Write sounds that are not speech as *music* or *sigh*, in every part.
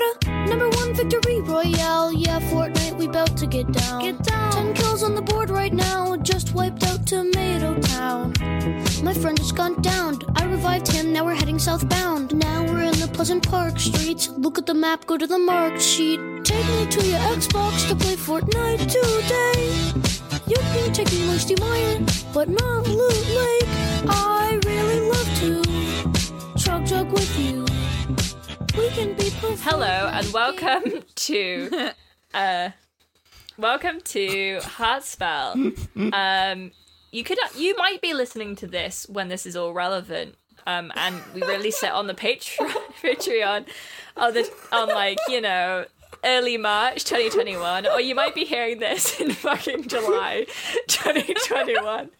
a number one victory royale. Yeah, Fortnite, we bout to get down. Get down. Ten kills on the board right now. Just wiped out Tomato Town. My friend just gone down. I revived him. Now we're heading southbound. Now we're in the Pleasant Park streets. Look at the map. Go to the marked sheet. Take me to your Xbox to play Fortnite today. You can take me Moisty Mire, but not Loot Lake. I really love to chug jug with you. Hello and welcome to *laughs* uh welcome to Heartspell. Um you could you might be listening to this when this is all relevant. Um and we release it on the Patreon *laughs* Patreon on the on like, you know, early March 2021 or you might be hearing this in fucking July 2021.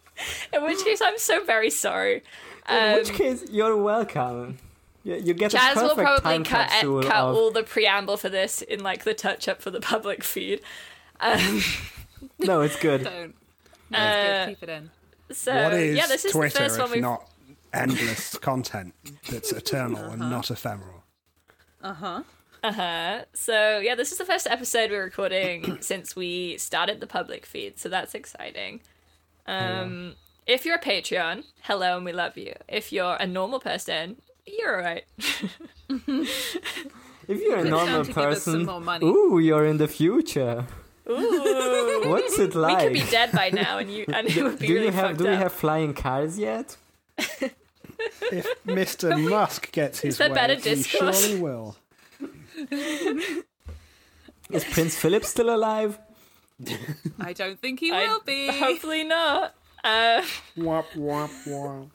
In which case I'm so very sorry. In Um, which case, you're welcome. You, you get Jazz a will probably time cut, capsule cut of all the preamble for this in like the touch up for the public feed. Um, *laughs* no, it's good. Don't. No, Uh, it's good. Keep it in. so what is yeah, this is Twitter the first one if we've. not endless *laughs* content that's eternal and not ephemeral? Uh huh. Uh-huh. So yeah, this is the first episode we're recording *coughs* since we started the public feed, so that's exciting. Um, if you're a Patreon, hello and we love you. If you're a normal person, you're alright. *laughs* If you're a It's normal time to give us some person, ooh, you're in the future. Ooh. What's it like? we could be dead by now, and you and *laughs* it would be do really you have fucked do we have flying cars yet? *laughs* If Mr. Musk gets his way, better he discourse? surely will. Is Prince Philip still alive? I don't think he I- will be. Hopefully not. Uh, Wop wop wop.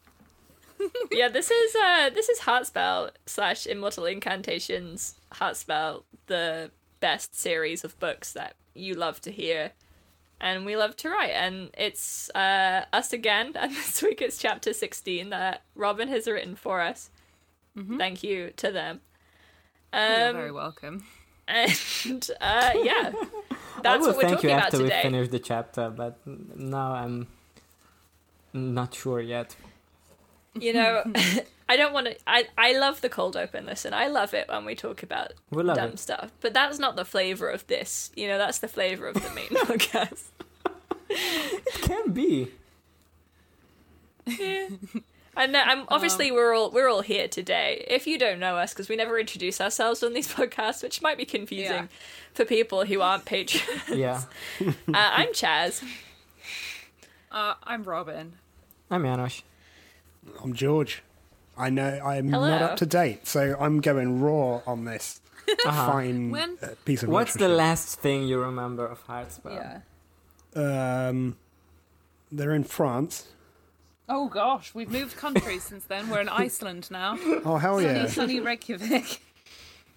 Yeah, this is uh this is Heartspell slash Immortal Incantations Heartspell, the best series of books that you love to hear and we love to write. And it's uh us again, *laughs* and this week it's chapter sixteen that Robin has written for us. Thank you to them. You're Um, very welcome. *laughs* and uh yeah. *laughs* I That's will what we're thank talking you about after today. we finish the chapter, but now I'm not sure yet. You know, *laughs* I don't want to. I I love the cold open. Listen, I love it when we talk about We love dumb it. stuff. But that's not the flavor of this. You know, that's the flavor of the main podcast. *laughs* It can be. *laughs* And uh, I'm obviously we're all we're all here today. If you don't know us, because we never introduce ourselves on these podcasts, which might be confusing Yeah. for people who aren't patrons. Yeah. uh, I'm Chaz. Uh, I'm Robin. I'm Janosch. I'm George. I know I'm Hello. not up to date, so I'm going raw on this *laughs* Uh-huh. fine When- uh, piece of What's the last thing you remember of Heartspell? Yeah. Um, they're in France. Oh gosh, we've moved countries since then. We're in Iceland now. Oh hell Sunny, yeah, sunny Reykjavik.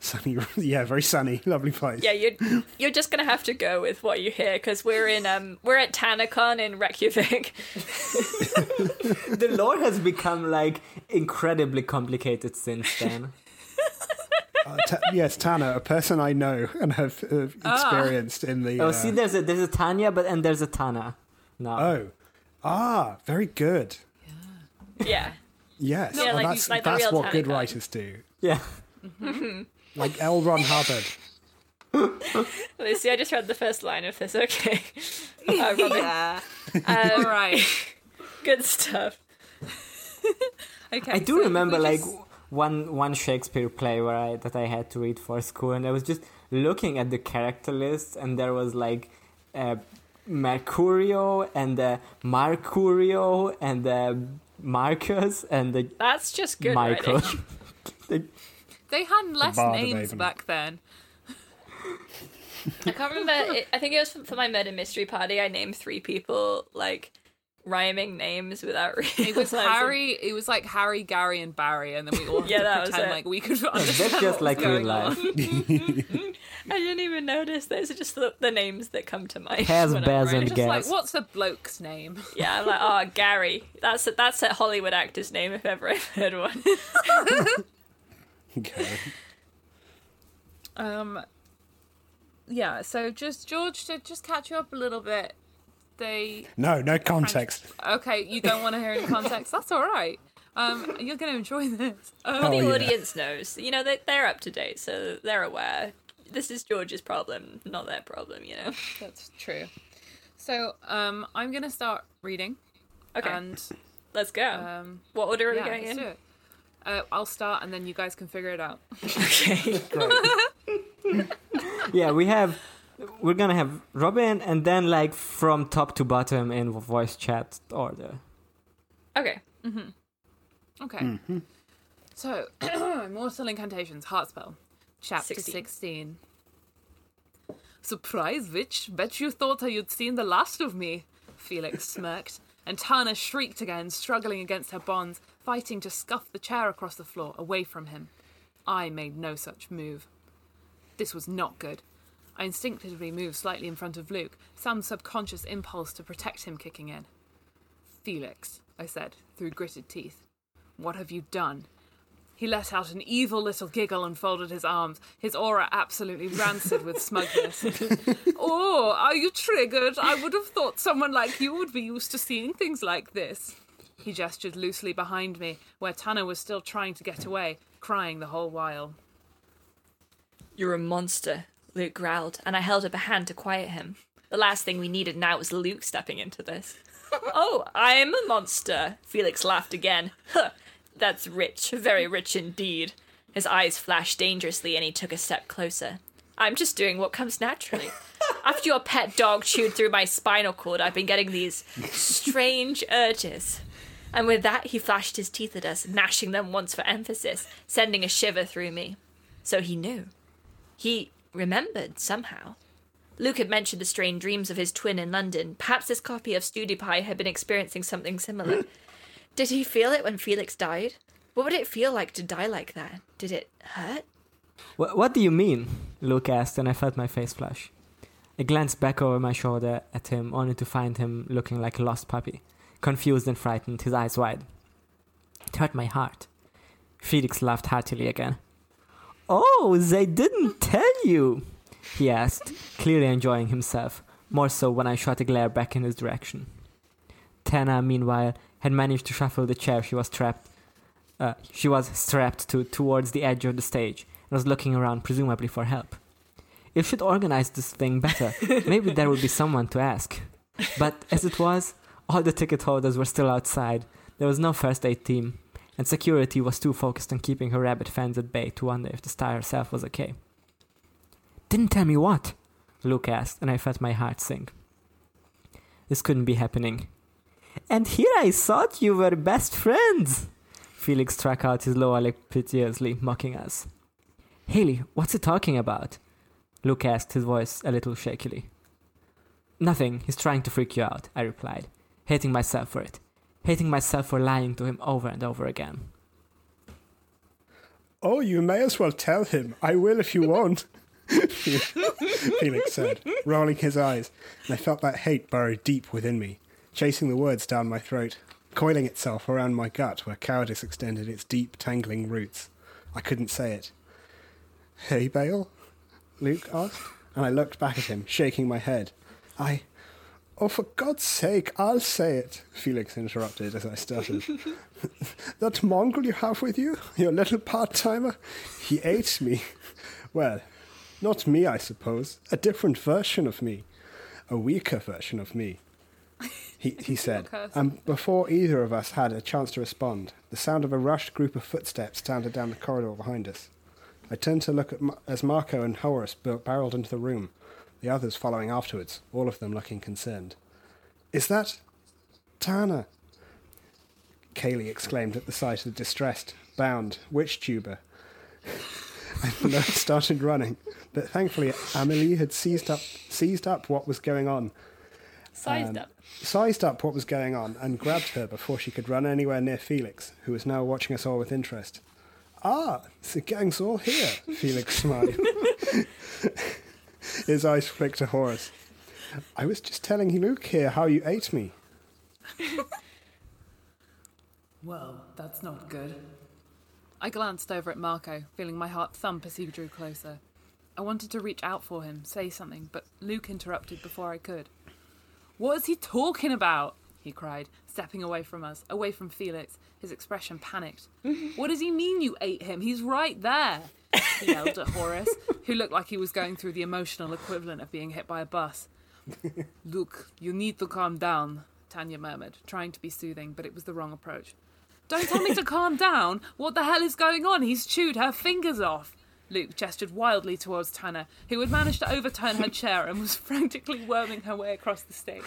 Sunny. *laughs* Yeah, very sunny, *laughs* lovely place. Yeah, you're you're just gonna have to go with what you hear because we're in um we're at TanaCon in Reykjavik. *laughs* The lore has become like incredibly complicated since then. Uh, Ta- yes, Tana, a person I know and have uh, experienced in the. oh, uh, see, there's a there's a Tanya, but and there's a Tana. No. oh, ah, very good. Yeah. Yes, Yeah, well, like- that's like that's real what good Tana writers do. Yeah. Like L. Ron Hubbard. Lucy, I just read the first line of this. Okay. *laughs* Uh, Robin, Yeah. um, All *laughs* right. *laughs* good stuff. Okay. I do if remember we like just- one one Shakespeare play where I that I had to read for school, and I was just looking at the character list, and there was like uh, Mercurio and uh, Marcurio and uh, Marcus and the That's just good Michael. writing. They had less Bard names Avon. back then. I can't remember. It, I think it was for my murder mystery party. I named three people like rhyming names without *laughs* realizing. It was Harry. It was like Harry, Gary, and Barry, and then we all had Yeah, to that was pretend it. like we could *laughs* understand That's just what was like real life. *laughs* I didn't even notice. Those are just the, the names that come to mind. Has, when bears, and Just like, what's a bloke's name? Yeah, I'm like, oh, Gary. That's a, that's a Hollywood actor's name if ever I've heard one. Okay. Um, yeah. So just George to just catch you up a little bit. They No, no context. okay. You don't want to hear any context. That's all right. Um, you're going to enjoy this. Um, the Oh, yeah. audience knows. You know, they, they're up to date, so they're aware. This is George's problem, not their problem, you know? that's true. So, um, I'm going to start reading. Okay, And let's go. um, what order are yeah, we going let's in? Do it. Uh, I'll start, and then you guys can figure it out. Okay. *laughs* *laughs* Yeah, we have. We're gonna have Robin, and then like from top to bottom in voice chat order. okay. Okay. So, *clears throat* Mortal Incantations, Heartspell, Chapter 16. 16. Surprise, witch. Bet you thought you'd seen the last of me. Felix smirked, and Tana shrieked again, struggling against her bonds, fighting to scuff the chair across the floor away from him. I made no such move. This was not good. I instinctively moved slightly in front of Luke, some subconscious impulse to protect him kicking in. Felix, I said, through gritted teeth. What have you done? He let out an evil little giggle and folded his arms, his aura absolutely rancid with smugness. *laughs* oh, are you triggered? I would have thought someone like you would be used to seeing things like this. He gestured loosely behind me, where Tana was still trying to get away, crying the whole while. You're a monster, Luke growled, and I held up a hand to quiet him. The last thing we needed now was Luke stepping into this. *laughs* oh, I'm a monster, Felix laughed again. Huh, that's rich, very rich indeed. His eyes flashed dangerously and he took a step closer. I'm just doing what comes naturally. *laughs* After your pet dog chewed through my spinal cord, I've been getting these strange urges. And with that, he flashed his teeth at us, gnashing them once for emphasis, sending a shiver through me. So he knew. He remembered somehow. Luke had mentioned the strange dreams of his twin in London. Perhaps this copy of StudioPie had been experiencing something similar. *laughs* Did he feel it when Felix died? What would it feel like to die like that? Did it hurt? What, what do you mean? Luke asked, and I felt my face flush. I glanced back over my shoulder at him, only to find him looking like a lost puppy, confused and frightened, his eyes wide. It hurt my heart. Felix laughed heartily again. Oh, they didn't tell you, he asked, clearly enjoying himself, more so when I shot a glare back in his direction. Tana, meanwhile, had managed to shuffle the chair she was trapped. Uh, she was strapped to towards the edge of the stage and was looking around, presumably for help. If she'd organized this thing better, maybe there would be someone to ask. But as it was, all the ticket holders were still outside. There was no first aid team, and security was too focused on keeping her rabbit fans at bay to wonder if the star herself was okay. Didn't tell me what? Luke asked, and I felt my heart sink. This couldn't be happening. And here I thought you were best friends! Felix struck out his lower lip piteously, mocking us. Haley, what's he talking about? Luke asked, his voice a little shakily. Nothing, he's trying to freak you out, I replied, hating myself for it, hating myself for lying to him over and over again. Oh, you may as well tell him. I will if you won't. *laughs* Felix said, rolling his eyes, and I felt that hate burrow deep within me, chasing the words down my throat, coiling itself around my gut where cowardice extended its deep, tangling roots. I couldn't say it. Hey, Bale? Luke asked, and I looked back at him, shaking my head. I. Oh, for God's sake, I'll say it, Felix interrupted as I stuttered. *laughs* that mongrel you have with you, your little part timer, he ate me. Well, not me, I suppose. A different version of me. A weaker version of me. He, *laughs* he said. And um, before either of us had a chance to respond, the sound of a rushed group of footsteps sounded down the corridor behind us. I turned to look at as Marco and Horace bar- barreled into the room, the others following afterwards, all of them looking concerned. Is that Tana? Kaylee exclaimed at the sight of the distressed, bound witch tuber. *laughs* and Lo started running, but thankfully Amelie had seized up, seized up what was going on, Sized Um, up. sized up what was going on, and grabbed her before she could run anywhere near Felix, who was now watching us all with interest. Ah, the gang's all here, Felix smiled. *laughs* *laughs* His eyes flicked to Horace. I was just telling Luke here how you ate me. *laughs* Well, that's not good. I glanced over at Marco, feeling my heart thump as he drew closer. I wanted to reach out for him, say something, but Luke interrupted before I could. What is he talking about? he cried, stepping away from us, away from Felix, his expression panicked. Mm-hmm. what does he mean you ate him? He's right there, he yelled at Horace, who looked like he was going through the emotional equivalent of being hit by a bus. *laughs* Luke, you need to calm down, Tanya murmured, trying to be soothing, but it was the wrong approach. Don't tell me to calm down. What the hell is going on? He's chewed her fingers off. Luke gestured wildly towards Tana, who had managed to overturn her chair and was frantically worming her way across the stage.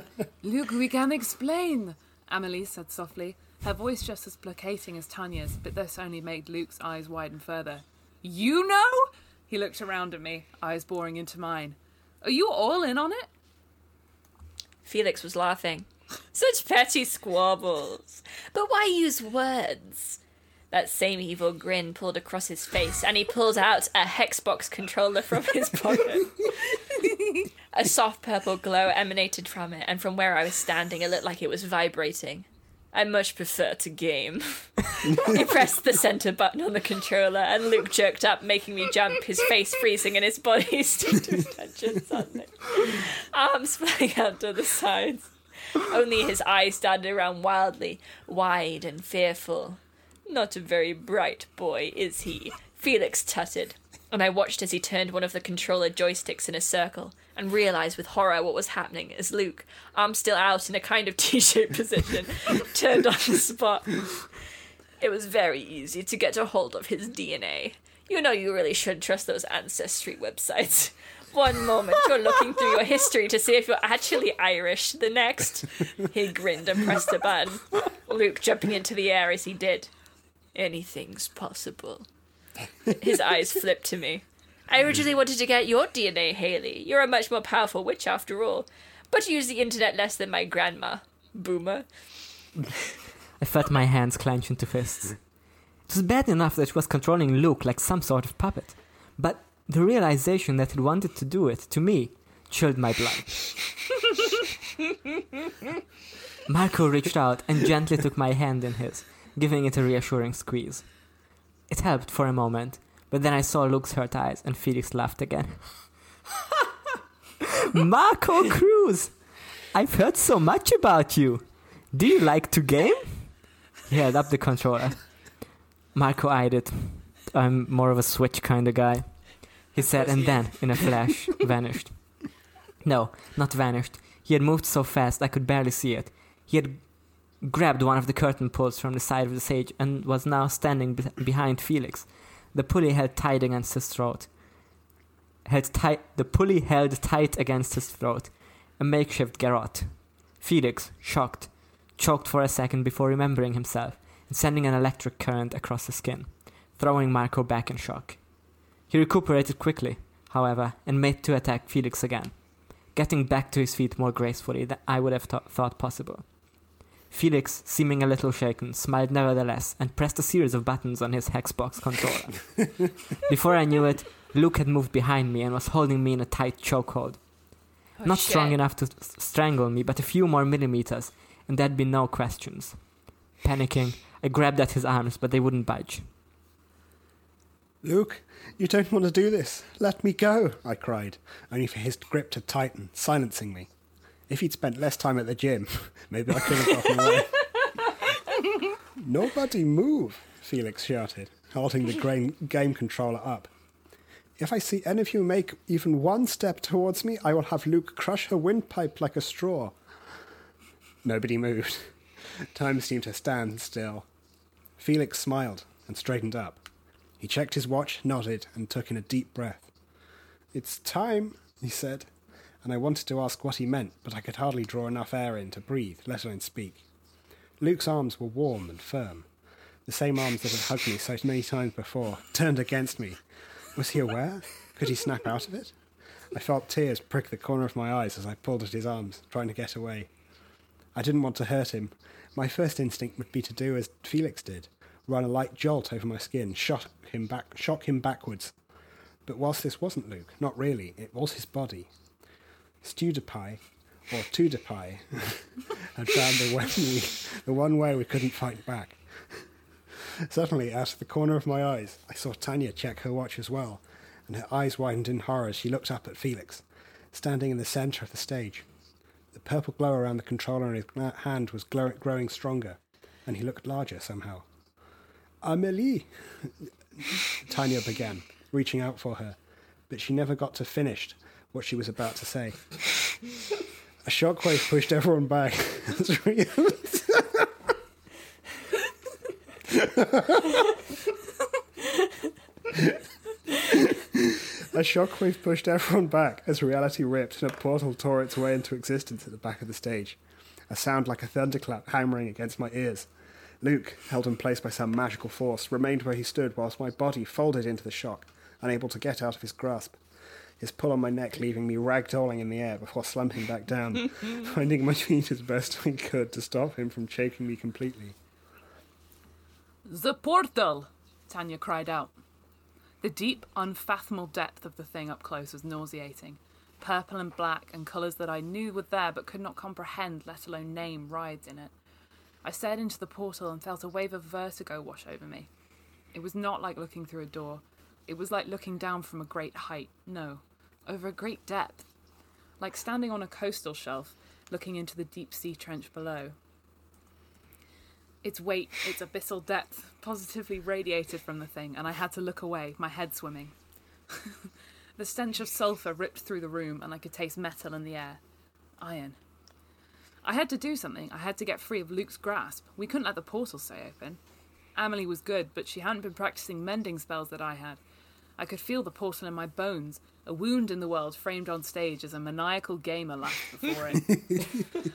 *laughs* Luke, we can explain, Amelie said softly, her voice just as placating as Tanya's, but this only made Luke's eyes widen further. You know? He looked around at me, eyes boring into mine. Are you all in on it? Felix was laughing. Such petty squabbles. But why use words? That same evil grin pulled across his face, and he pulled out a Hexbox controller from his *laughs* pocket. a soft purple glow emanated from it, and from where I was standing, it looked like it was vibrating. I much prefer to game. *laughs* he pressed the center button on the controller, and Luke jerked up, making me jump, his face freezing and his body *laughs* stood to suddenly. Arms flying out to the sides. Only his eyes darted around wildly, wide and fearful. Not a very bright boy, is he? Felix tutted, and I watched as he turned one of the controller joysticks in a circle and realized with horror what was happening as Luke, arm still out in a kind of *laughs* T shaped position, turned on the spot. It was very easy to get a hold of his DNA. You know, you really should trust those ancestry websites. One moment you're looking through your history to see if you're actually Irish. The next, he grinned and pressed a button. Luke jumping into the air as he did. Anything's possible. *laughs* His eyes flipped to me. I originally wanted to get your DNA, Haley. You're a much more powerful witch after all. But you use the internet less than my grandma. Boomer. *laughs* I felt my hands clench into fists. It was bad enough that she was controlling Luke like some sort of puppet, but the realization that he wanted to do it to me chilled my blood. *laughs* Marco reached out and gently took my hand in his, giving it a reassuring squeeze. It helped for a moment, but then I saw Luke's hurt eyes and Felix laughed again. *laughs* Marco Cruz! I've heard so much about you. Do you like to game? He held up the controller. Marco eyed it. I'm more of a switch kind of guy. He said, and then, in a flash, *laughs* vanished. No, not vanished. He had moved so fast I could barely see it. He had grabbed one of the curtain poles from the side of the stage and was now standing be- behind Felix. The pulley held tight against his throat. Held tight. The pulley held tight against his throat. A makeshift garrote. Felix, shocked, choked for a second before remembering himself and sending an electric current across his skin, throwing Marco back in shock. He recuperated quickly, however, and made to attack Felix again, getting back to his feet more gracefully than I would have th- thought possible. Felix, seeming a little shaken, smiled nevertheless and pressed a series of buttons on his Hexbox controller. *laughs* Before I knew it, Luke had moved behind me and was holding me in a tight chokehold. Oh, Not shit. strong enough to s- strangle me, but a few more millimeters, and there'd be no questions. Panicking, I grabbed at his arms, but they wouldn't budge. Luke, you don't want to do this. Let me go, I cried, only for his grip to tighten, silencing me. If he'd spent less time at the gym, *laughs* maybe I could have gotten away. *laughs* Nobody move, Felix shouted, holding the game controller up. If I see any of you make even one step towards me, I will have Luke crush her windpipe like a straw. Nobody moved. *laughs* Time seemed to stand still. Felix smiled and straightened up. He checked his watch, nodded, and took in a deep breath. It's time, he said, and I wanted to ask what he meant, but I could hardly draw enough air in to breathe, let alone speak. Luke's arms were warm and firm. The same arms that had hugged me so many times before turned against me. Was he aware? Could he snap out of it? I felt tears prick the corner of my eyes as I pulled at his arms, trying to get away. I didn't want to hurt him. My first instinct would be to do as Felix did, run a light jolt over my skin, shock him back, shock him backwards. But whilst this wasn't Luke, not really, it was his body. Stewdepie, or Tudepie, *laughs* had found the one, we, the one way we couldn't fight back. Suddenly, out of the corner of my eyes, I saw Tanya check her watch as well, and her eyes widened in horror as she looked up at Felix, standing in the centre of the stage. The purple glow around the controller in his hand was glow- growing stronger, and he looked larger somehow. Amelie, *laughs* Tanya began, reaching out for her, but she never got to finish what she was about to say. A shockwave pushed everyone back. *laughs* *laughs* A shockwave pushed everyone back as reality ripped and a portal tore its way into existence at the back of the stage. A sound like a thunderclap hammering against my ears. Luke, held in place by some magical force, remained where he stood whilst my body folded into the shock, unable to get out of his grasp. His pull on my neck leaving me ragdolling in the air before slumping back down, *laughs* finding my feet as best I could to stop him from shaking me completely. The portal! Tanya cried out. The deep, unfathomable depth of the thing up close was nauseating. Purple and black, and colours that I knew were there but could not comprehend, let alone name, rides in it. I stared into the portal and felt a wave of vertigo wash over me. It was not like looking through a door. It was like looking down from a great height. No, over a great depth. Like standing on a coastal shelf, looking into the deep sea trench below. Its weight, its abyssal depth, positively radiated from the thing, and I had to look away, my head swimming. *laughs* the stench of sulphur ripped through the room, and I could taste metal in the air. Iron. I had to do something. I had to get free of Luke's grasp. We couldn't let the portal stay open. Amelie was good, but she hadn't been practicing mending spells that I had. I could feel the portal in my bones, a wound in the world framed on stage as a maniacal gamer laughed before it.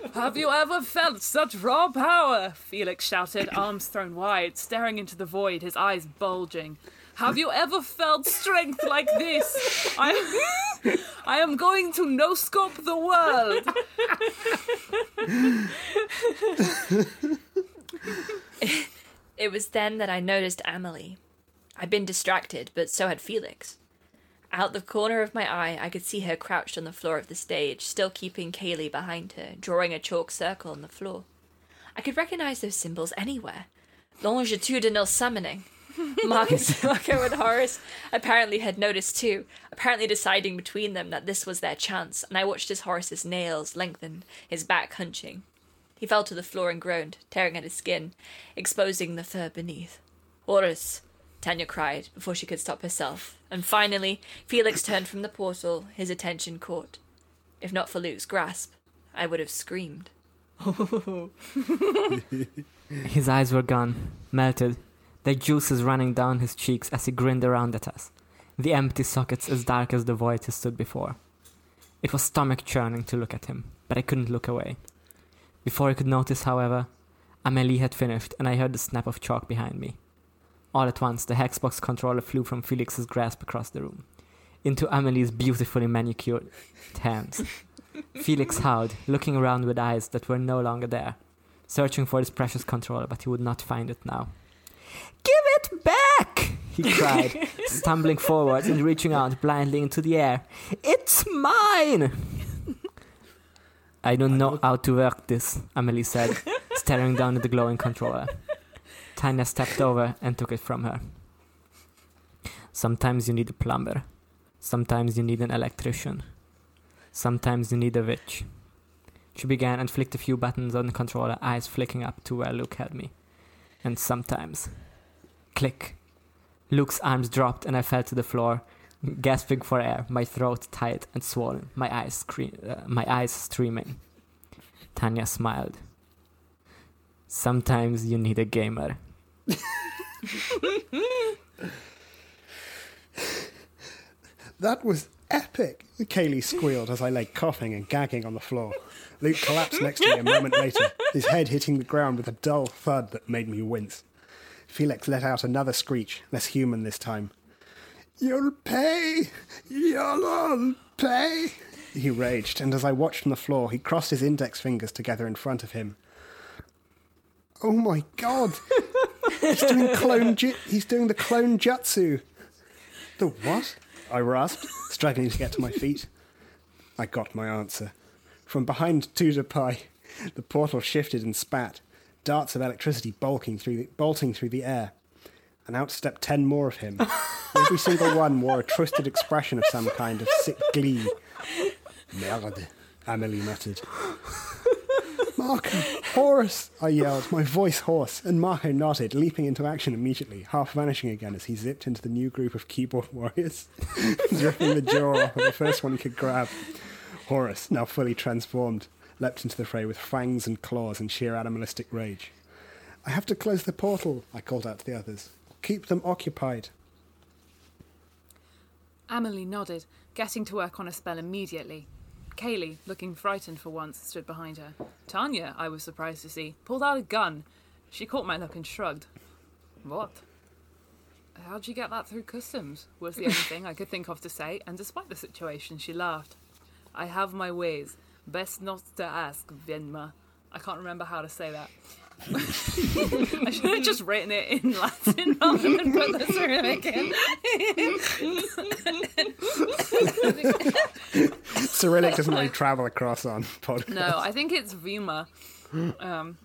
*laughs* Have you ever felt such raw power? Felix shouted, arms thrown wide, staring into the void, his eyes bulging. Have you ever felt strength like this? I, *laughs* I am going to no scope the world. *laughs* It was then that I noticed Amelie. I'd been distracted, but so had Felix. Out the corner of my eye, I could see her crouched on the floor of the stage, still keeping Kaylee behind her, drawing a chalk circle on the floor. I could recognize those symbols anywhere. Longitudinal *laughs* summoning. Marcus, Marco, and Horace apparently had noticed too, apparently deciding between them that this was their chance, and I watched as Horace's nails lengthened, his back hunching. He fell to the floor and groaned, tearing at his skin, exposing the fur beneath. Horace, Tanya cried before she could stop herself, and finally Felix turned from the portal, his attention caught. If not for Luke's grasp, I would have screamed. *laughs* His eyes were gone, melted, their juices running down his cheeks as he grinned around at us, the empty sockets as dark as the void he stood before. It was stomach churning to look at him, but I couldn't look away. Before I could notice, however, Amelie had finished, and I heard the snap of chalk behind me. All at once, the Hexbox controller flew from Felix's grasp across the room, into Amelie's beautifully manicured hands. *laughs* Felix howled, looking around with eyes that were no longer there, searching for his precious controller, but he would not find it now. Give it back! he cried, *laughs* stumbling forwards and reaching out blindly into the air. It's mine! I don't know how to work this, Amelie said, staring down at the glowing controller. Tanya stepped over and took it from her. Sometimes you need a plumber. Sometimes you need an electrician. Sometimes you need a witch. She began and flicked a few buttons on the controller, eyes flicking up to where Luke had me. And sometimes. Click. Luke's arms dropped and I fell to the floor, gasping for air, my throat tight and swollen, my eyes scre- uh, my eyes streaming. Tanya smiled. Sometimes you need a gamer. *laughs* That was epic, Kaylee squealed as I lay coughing and gagging on the floor. Luke collapsed next to me a moment later, his head hitting the ground with a dull thud that made me wince. Felix let out another screech, less human this time. You'll pay! You'll all pay! He raged, and as I watched from the floor, he crossed his index fingers together in front of him. Oh my god! he's doing clone ju- he's doing the clone jutsu. The what? I rasped, struggling to get to my feet. I got my answer. From behind Tudor Pie, the portal shifted and spat, darts of electricity bulking through the, bolting through the air. And out stepped ten more of him. Every single one wore a twisted expression of some kind of sick glee. Merde, Amelie muttered. Marco, Horace! I yelled, my voice hoarse, and Marco nodded, leaping into action immediately, half vanishing again as he zipped into the new group of keyboard warriors, *laughs* ripping the jaw off of the first one he could grab. Horace, now fully transformed, leapt into the fray with fangs and claws and sheer animalistic rage. I have to close the portal, I called out to the others. Keep them occupied. Amelie nodded, getting to work on a spell immediately. Kaylee, looking frightened for once, stood behind her. Tanya, I was surprised to see, pulled out a gun. She caught my look and shrugged. What? How'd you get that through customs? was the only *laughs* thing I could think of to say, and despite the situation, she laughed. I have my ways. Best not to ask, Venma. I can't remember how to say that. I should have just written it in Latin *laughs* rather than put the Cyrillic in. Cyrillic doesn't really travel across on podcasts. No, I think it's Vima. Um,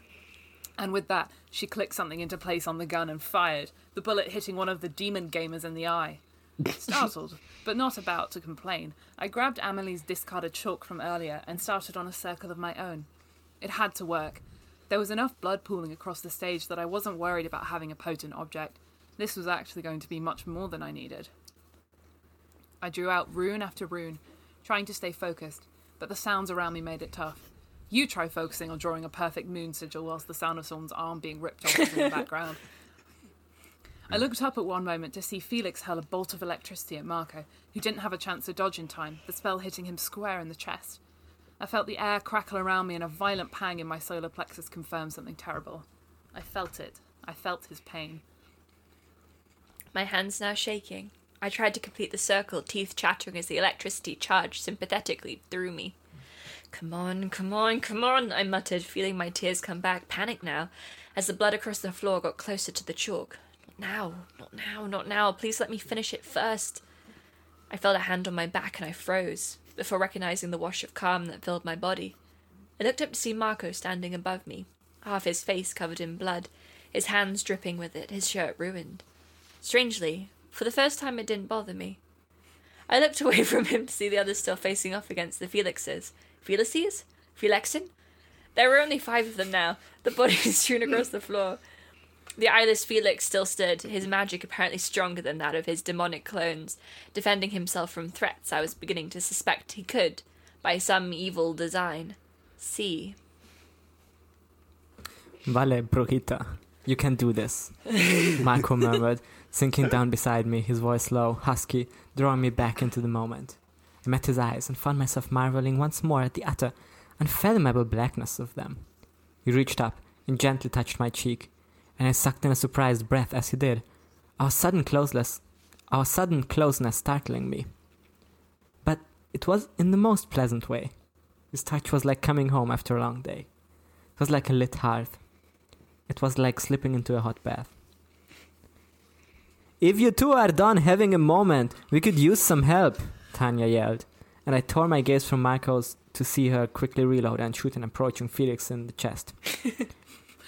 and with that, she clicked something into place on the gun and fired, the bullet hitting one of the demon gamers in the eye. Startled, but not about to complain, I grabbed Amelie's discarded chalk from earlier and started on a circle of my own. It had to work. There was enough blood pooling across the stage that I wasn't worried about having a potent object. This was actually going to be much more than I needed. I drew out rune after rune, trying to stay focused, but the sounds around me made it tough. You try focusing on drawing a perfect moon sigil whilst the sound of someone's arm being ripped off is in the *laughs* background. I looked up at one moment to see Felix hurl a bolt of electricity at Marco, who didn't have a chance to dodge in time, the spell hitting him square in the chest. I felt the air crackle around me and a violent pang in my solar plexus confirmed something terrible. I felt it. I felt his pain. My hands now shaking. I tried to complete the circle, teeth chattering as the electricity charged sympathetically through me. Come on, come on, come on, I muttered, feeling my tears come back, panic now, as the blood across the floor got closer to the chalk. Not now, not now, not now. Please let me finish it first. I felt a hand on my back and I froze before recognizing the wash of calm that filled my body. I looked up to see Marco standing above me, half his face covered in blood, his hands dripping with it, his shirt ruined. Strangely, for the first time it didn't bother me. I looked *laughs* away from him to see the others still facing off against the Felixes. Felices? Felixin? There were only five of them now, the bodies *laughs* strewn across the floor. The eyeless Felix still stood, his magic apparently stronger than that of his demonic clones, defending himself from threats I was beginning to suspect he could, by some evil design, see. Vale, Brujita, you can do this. *laughs* Marco murmured, sinking down beside me, his voice low, husky, drawing me back into the moment. I met his eyes and found myself marveling once more at the utter, unfathomable blackness of them. He reached up and gently touched my cheek, and I sucked in a surprised breath as he did, our sudden closeness, our sudden closeness startling me. But it was in the most pleasant way. His touch was like coming home after a long day. It was like a lit hearth. It was like slipping into a hot bath. If you two are done having a moment, we could use some help, Tanya yelled, and I tore my gaze from Marco's to see her quickly reload and shoot an approaching Felix in the chest. *laughs*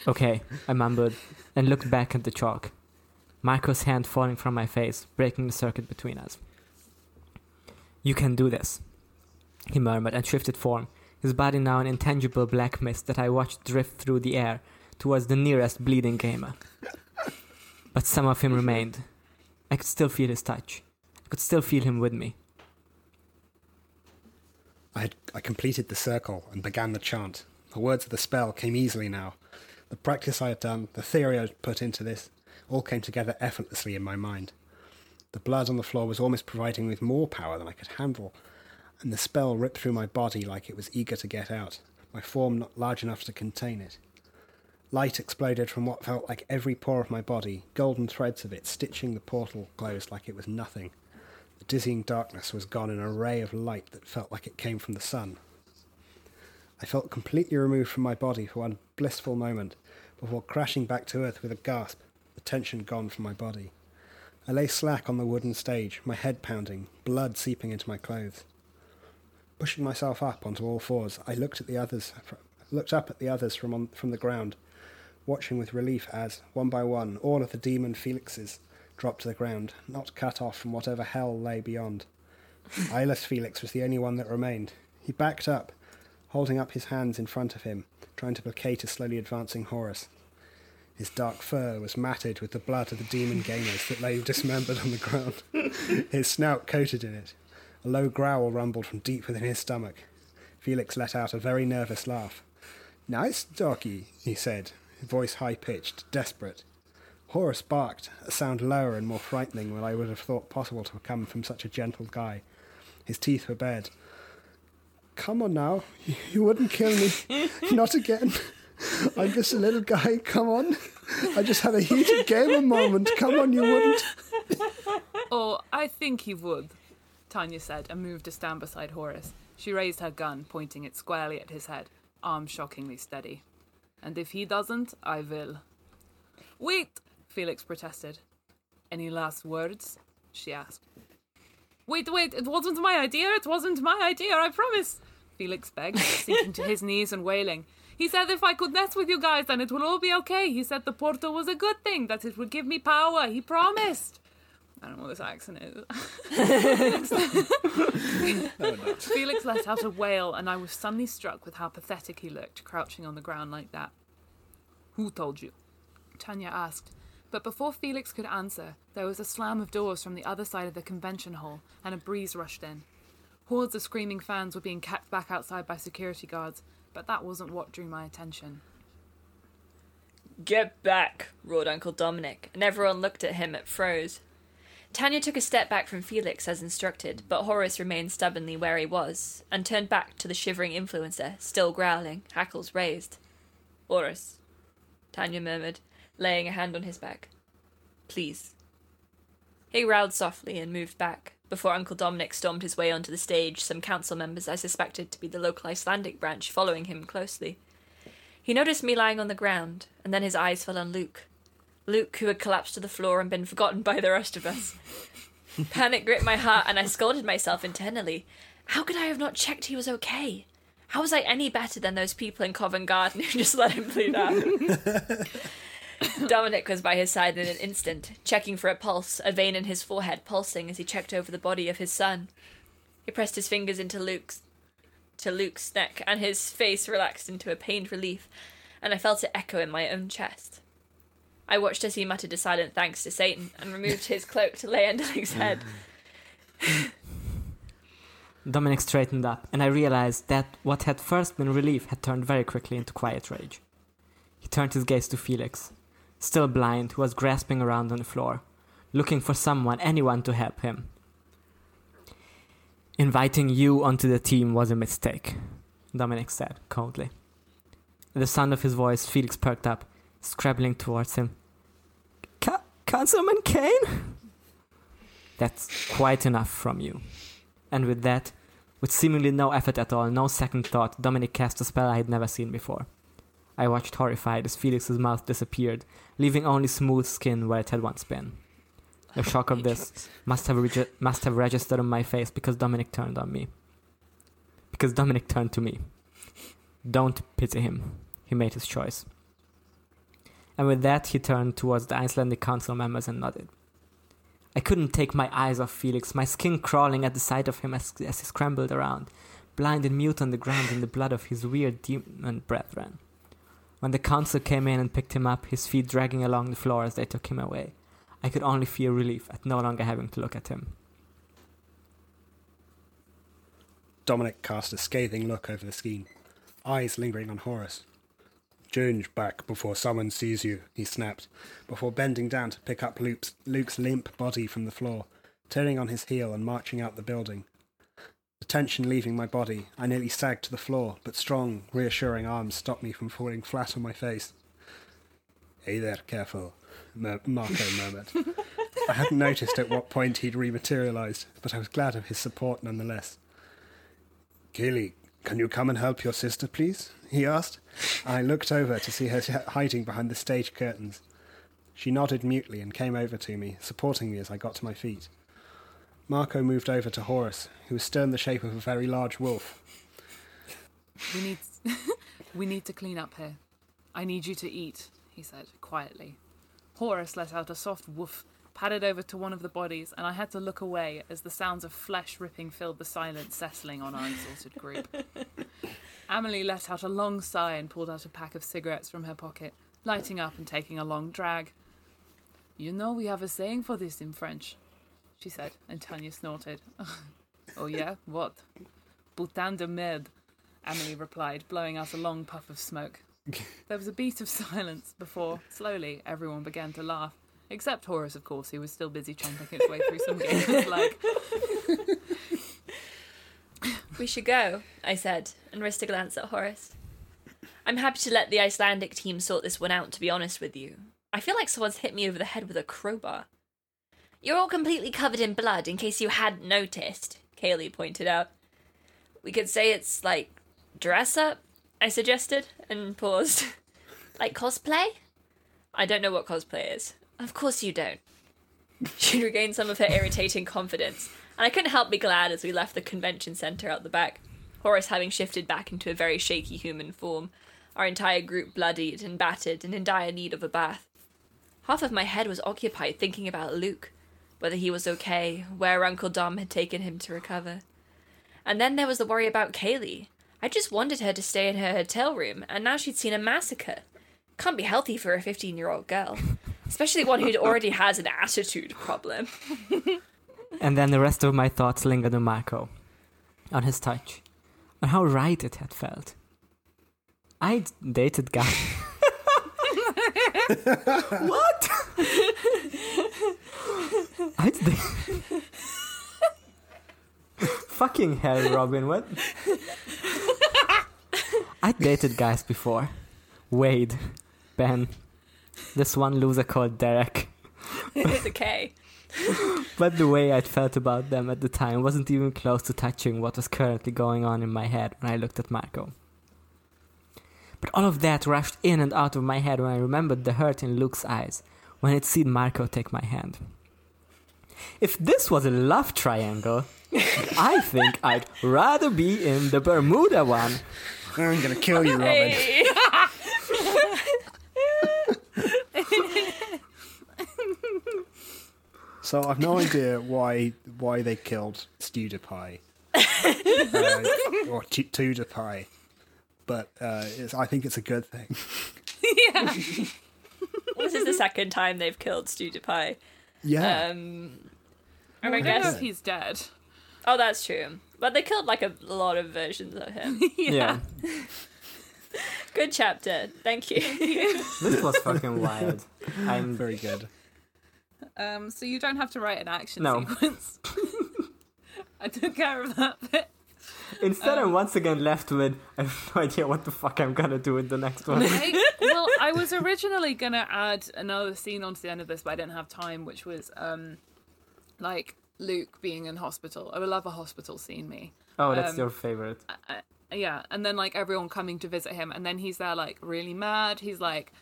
okay, I mumbled, and looked back at the chalk. Michael's hand falling from my face, breaking the circuit between us. You can do this, he murmured and shifted form, his body now an intangible black mist that I watched drift through the air towards the nearest bleeding gamer. But some of him remained. I could still feel his touch. I could still feel him with me. I, had, I completed the circle and began the chant. The words of the spell came easily now. The practice I had done, the theory I had put into this, all came together effortlessly in my mind. The blood on the floor was almost providing me with more power than I could handle, and the spell ripped through my body like it was eager to get out, my form not large enough to contain it. Light exploded from what felt like every pore of my body, golden threads of it stitching the portal closed like it was nothing. The dizzying darkness was gone in a ray of light that felt like it came from the sun. I felt completely removed from my body for one blissful moment before crashing back to earth with a gasp, the tension gone from my body. I lay slack on the wooden stage, my head pounding, blood seeping into my clothes. Pushing myself up onto all fours, I looked at the others, looked up at the others from on, from the ground, watching with relief as, one by one, all of the demon Felixes dropped to the ground, not cut off from whatever hell lay beyond. Eyeless Felix was the only one that remained. He backed up, holding up his hands in front of him, trying to placate a slowly advancing Horace. His dark fur was matted with the blood of the demon gamers that lay dismembered on the ground, *laughs* his snout coated in it. A low growl rumbled from deep within his stomach. Felix let out a very nervous laugh. Nice doggy, he said, his voice high pitched, desperate. Horace barked, a sound lower and more frightening than I would have thought possible to come from such a gentle guy. His teeth were bared. Come on now, you wouldn't kill me. *laughs* Not again. I'm just a little guy, come on. I just had a heated gamer moment. Come on, you wouldn't. *laughs* Oh, I think he would, Tanya said and moved to stand beside Horace. She raised her gun, pointing it squarely at his head, arm shockingly steady. And if he doesn't, I will. Wait, Felix protested. Any last words? she asked. Wait, wait, it wasn't my idea, it wasn't my idea, I promise, Felix begged, *laughs* sinking to his knees and wailing. He said if I could mess with you guys, then it will all be okay. He said the portal was a good thing, that it would give me power. He promised. I don't know what this accent is. *laughs* *laughs* Felix let out a wail, and I was suddenly struck with how pathetic he looked, crouching on the ground like that. Who told you? Tanya asked. But before Felix could answer, there was a slam of doors from the other side of the convention hall, and a breeze rushed in. Hordes of screaming fans were being kept back outside by security guards, but that wasn't what drew my attention. Get back, roared Uncle Dominic, and everyone looked at him at froze. Tanya took a step back from Felix as instructed, but Horace remained stubbornly where he was, and turned back to the shivering influencer, still growling, hackles raised. Horace, Tanya murmured, laying a hand on his back. Please. He growled softly and moved back. Before Uncle Dominic stormed his way onto the stage, some council members I suspected to be the local Icelandic branch following him closely. He noticed me lying on the ground, and then his eyes fell on Luke. Luke, who had collapsed to the floor and been forgotten by the rest of us. *laughs* Panic gripped my heart, and I scolded myself internally. How could I have not checked he was okay? How was I any better than those people in Covent Garden who *laughs* just let him bleed out? *laughs* *laughs* Dominic was by his side in an instant, checking for a pulse, a vein in his forehead pulsing as he checked over the body of his son. He pressed his fingers into Luke's to Luke's neck, and his face relaxed into a pained relief, and I felt it echo in my own chest. I watched as he muttered a silent thanks to Satan and removed his cloak to lay under Luke's head. *laughs* Dominic straightened up, and I realized that what had first been relief had turned very quickly into quiet rage. He turned his gaze to Felix, still blind, who was grasping around on the floor, looking for someone, anyone to help him. Inviting you onto the team was a mistake, Dominic said coldly. At the sound of his voice, Felix perked up, scrabbling towards him. Councilman Kane? That's quite enough from you. And with that, with seemingly no effort at all, no second thought, Dominic cast a spell I had never seen before. I watched horrified as Felix's mouth disappeared, leaving only smooth skin where it had once been. The *laughs* shock of this must have regi- must have registered on my face because Dominic turned on me. Because Dominic turned to me. Don't pity him. He made his choice. And with that, he turned towards the Icelandic council members and nodded. I couldn't take my eyes off Felix, my skin crawling at the sight of him as, as he scrambled around, blind and mute on the ground in the blood of his weird demon brethren. When the council came in and picked him up, his feet dragging along the floor as they took him away, I could only feel relief at no longer having to look at him. Dominic cast a scathing look over the scheme, eyes lingering on Horace. Change back before someone sees you, he snapped, before bending down to pick up Luke's, Luke's limp body from the floor, turning on his heel and marching out the building. The tension leaving my body, I nearly sagged to the floor, but strong, reassuring arms stopped me from falling flat on my face. Hey there, careful, Mur- Marco murmured. *laughs* I hadn't noticed at what point he'd rematerialized, but I was glad of his support nonetheless. Kaylee, can you come and help your sister, please? he asked. I looked over to see her hiding behind the stage curtains. She nodded mutely and came over to me, supporting me as I got to my feet. Marco moved over to Horace, who was still in the shape of a very large wolf. We need *laughs* we need to clean up here. I need you to eat, he said quietly. Horace let out a soft woof, padded over to one of the bodies, and I had to look away as the sounds of flesh ripping filled the silence settling on our exhausted group. *laughs* Amelie let out a long sigh and pulled out a pack of cigarettes from her pocket, lighting up and taking a long drag. You know we have a saying for this in French, she said, and Tanya snorted. *laughs* oh yeah? What? Boutin de merde, Amelie replied, blowing out a long puff of smoke. *laughs* There was a beat of silence before, slowly, everyone began to laugh. Except Horace, of course, who was still busy chomping his way through some games like *laughs* We should go, I said, and risked a glance at Horace. I'm happy to let the Icelandic team sort this one out, to be honest with you. I feel like someone's hit me over the head with a crowbar. You're all completely covered in blood, in case you hadn't noticed, Kaylee pointed out. We could say it's like dress up, I suggested, and paused. *laughs* like cosplay? I don't know what cosplay is. Of course you don't. She regained some of her irritating confidence, and I couldn't help be glad as we left the convention centre out the back, Horace having shifted back into a very shaky human form, our entire group bloodied and battered and in dire need of a bath. Half of my head was occupied thinking about Luke, whether he was okay, where Uncle Dom had taken him to recover. And then there was the worry about Kaylee. I just wanted her to stay in her hotel room, and now she'd seen a massacre. Can't be healthy for a 15 year old girl, especially one who already has an attitude problem. *laughs* And then the rest of my thoughts lingered on Marco, on his touch, on how right it had felt. I'd dated guys. *laughs* *laughs* what? I'd Fucking hell, Robin, what? I'd dated guys before. Wade, Ben, this one loser called Derek. A K. *laughs* But the way I'd felt about them at the time wasn't even close to touching what was currently going on in my head when I looked at Marco. But all of that rushed in and out of my head when I remembered the hurt in Luke's eyes when he'd seen Marco take my hand. If this was a love triangle, I think I'd rather be in the Bermuda one. I'm gonna kill you, Robin. Hey. *laughs* So I've no idea why why they killed Stewdepie uh, or T- Tudepie, but uh, it's, I think it's a good thing. Yeah. *laughs* this is the second time they've killed Stewdepie. Yeah, Um, and I I guess. if he's dead. Oh, that's true. But they killed like a lot of versions of him. *laughs* Yeah. *laughs* Good chapter. Thank you. *laughs* This was fucking wild. I'm very good. Um, so you don't have to write an action No. sequence. I took care of that bit. Instead, Um, I'm once again left with I have no idea what the fuck I'm gonna do with the next one. I, well, I was originally gonna add another scene onto the end of this, but I didn't have time, which was um, like Luke being in hospital. I would love a hospital scene, me. Oh, that's Um, your favorite. Uh, yeah, and then like everyone coming to visit him, and then he's there like really mad. He's like,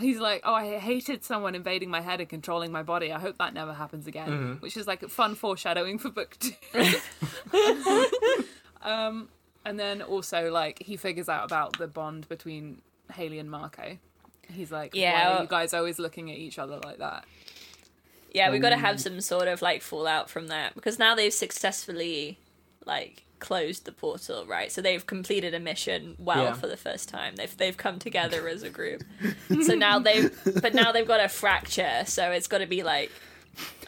he's like, oh, I hated someone invading my head and controlling my body. I hope that never happens again. Which is like fun foreshadowing for book two. *laughs* *laughs* um, and then also like he figures out about the bond between Haley and Marco. He's like, yeah, Yeah. why are you guys always looking at each other like that? Yeah, we've got to have um, some sort of like fallout from that because now they've successfully like closed the portal, right? So they've completed a mission well Yeah. for the first time. They've they've come together as a group. *laughs* so now they've but now they've got a fracture. So it's got to be like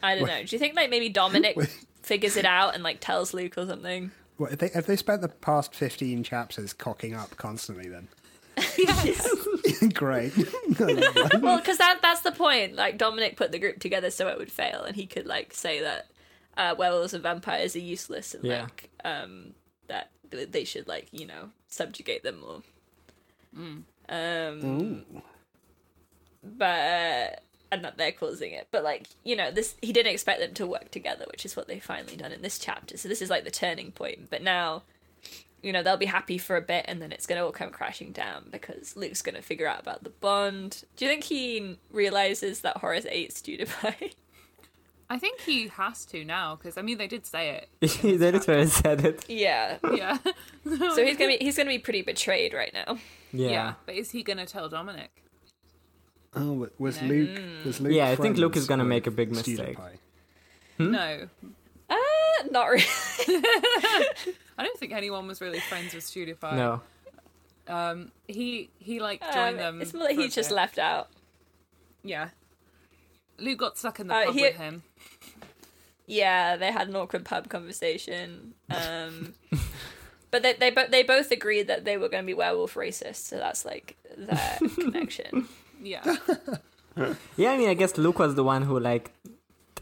I don't know. Do you think like maybe Dominic figures it out and like tells Luke or something? What, have, they, have they spent the past 15 chapters cocking up constantly then? *laughs* *laughs* *laughs* Great. I love that. well, because that that's the point. Like Dominic put the group together so it would fail, and he could like say that uh, werewolves and vampires are useless, and Yeah. like um, that they should like you know subjugate them more. Um, but uh, and that they're causing it. But like you know, this he didn't expect them to work together, which is what they've finally done in this chapter. So this is like the turning point. But now. You know, they'll be happy for a bit and then it's going to all come crashing down because Luke's going to figure out about the bond. Do you think he realizes that Horace ate Stewdepie? I think he has to now because I mean they did say it. *laughs* they literally said it. yeah. *laughs* Yeah. So he's going to be he's going to be pretty betrayed right now. Yeah. yeah. But is he gonna tell Dominic? Oh, but was No. Luke? Was Luke Yeah, I think Luke is gonna make a big mistake. Stewdepie? Hmm? No. Uh, not really. *laughs* I don't think anyone was really friends with Stewdepie. No. Um, he he like joined Um, them. it's more like he just bit. left out. Yeah. Luke got stuck in the Uh, pub he- with him. Yeah, they had an awkward pub conversation. Um, *laughs* but they they bo- they both agreed that they were going to be werewolf racists, so that's like their *laughs* connection. Yeah. Yeah, I mean, I guess Luke was the one who like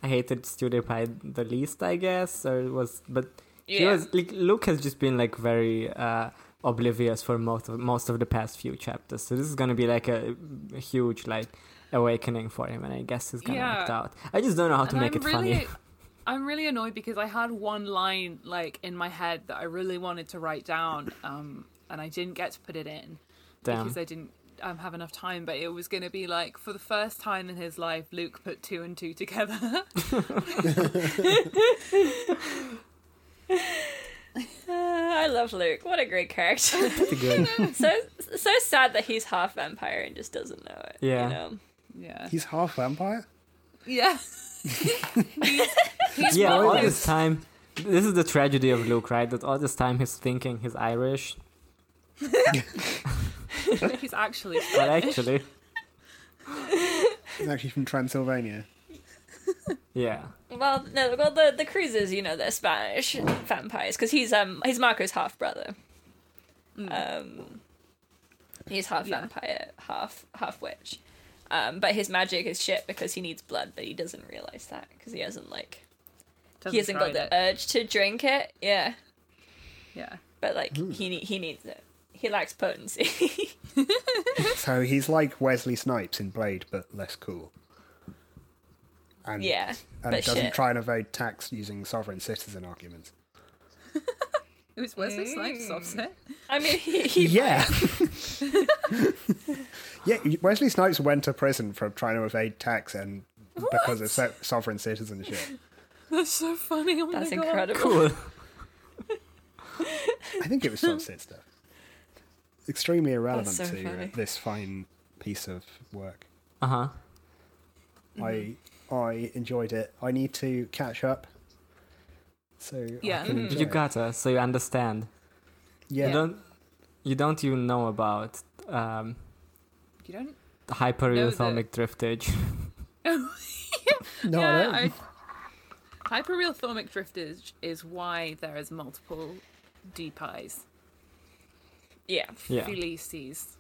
hated PewDiePie the least, I guess, or it was, but he was like Luke has just been like very uh, oblivious for most of most of the past few chapters. So this is gonna be like a, a huge like awakening for him, and I guess he's gonna Yeah. act out. I just don't know how to And make I'm it really, funny. *laughs* I'm really annoyed because I had one line like in my head that I really wanted to write down, um, and I didn't get to put it in Damn. because I didn't um, have enough time. But it was going to be like for the first time in his life, Luke put two and two together. Uh, *laughs* I love Luke. What a great character. Good. *laughs* so so sad that he's half vampire and just doesn't know it. Yeah. You know? yeah. He's half vampire. Yeah. *laughs* he's, he's yeah, all this time. This is the tragedy of Luke, right? That all this time he's thinking he's Irish, *laughs* He's actually. *laughs* but actually, He's actually from Transylvania. yeah. Well, no, well the the cruisers, you know, they're Spanish vampires because he's um he's Marco's half brother. Um, he's half Yeah. vampire, half half witch. Um, but his magic is shit because he needs blood, but he doesn't realize that because he hasn't like he hasn't got the it. urge to drink it. Yeah, Yeah. but like he ne- he needs it. He lacks potency. *laughs* So he's like Wesley Snipes in Blade, but less cool. And, yeah, and but doesn't shit. try and evade tax using sovereign citizen arguments. *laughs* It was Wesley Snipes mm. offset. I mean, he, *laughs* he Yeah. yeah, Wesley Snipes went to prison for trying to evade tax and because of so- sovereign citizenship. That's so funny. Oh that's my god. incredible. Cool. I think it was some Sid stuff. Extremely irrelevant so to funny. this fine piece of work. Uh huh. I I enjoyed it. I need to catch up. So Yeah. I can Mm. enjoy You gotta, so you understand. yeah. You don't. You don't even know about um, You don't. hyperreothomic driftage. *laughs* *laughs* no, yeah, I don't. I, hyperrealthermic driftage is why there is multiple deep eyes. Yeah, yeah. Felices.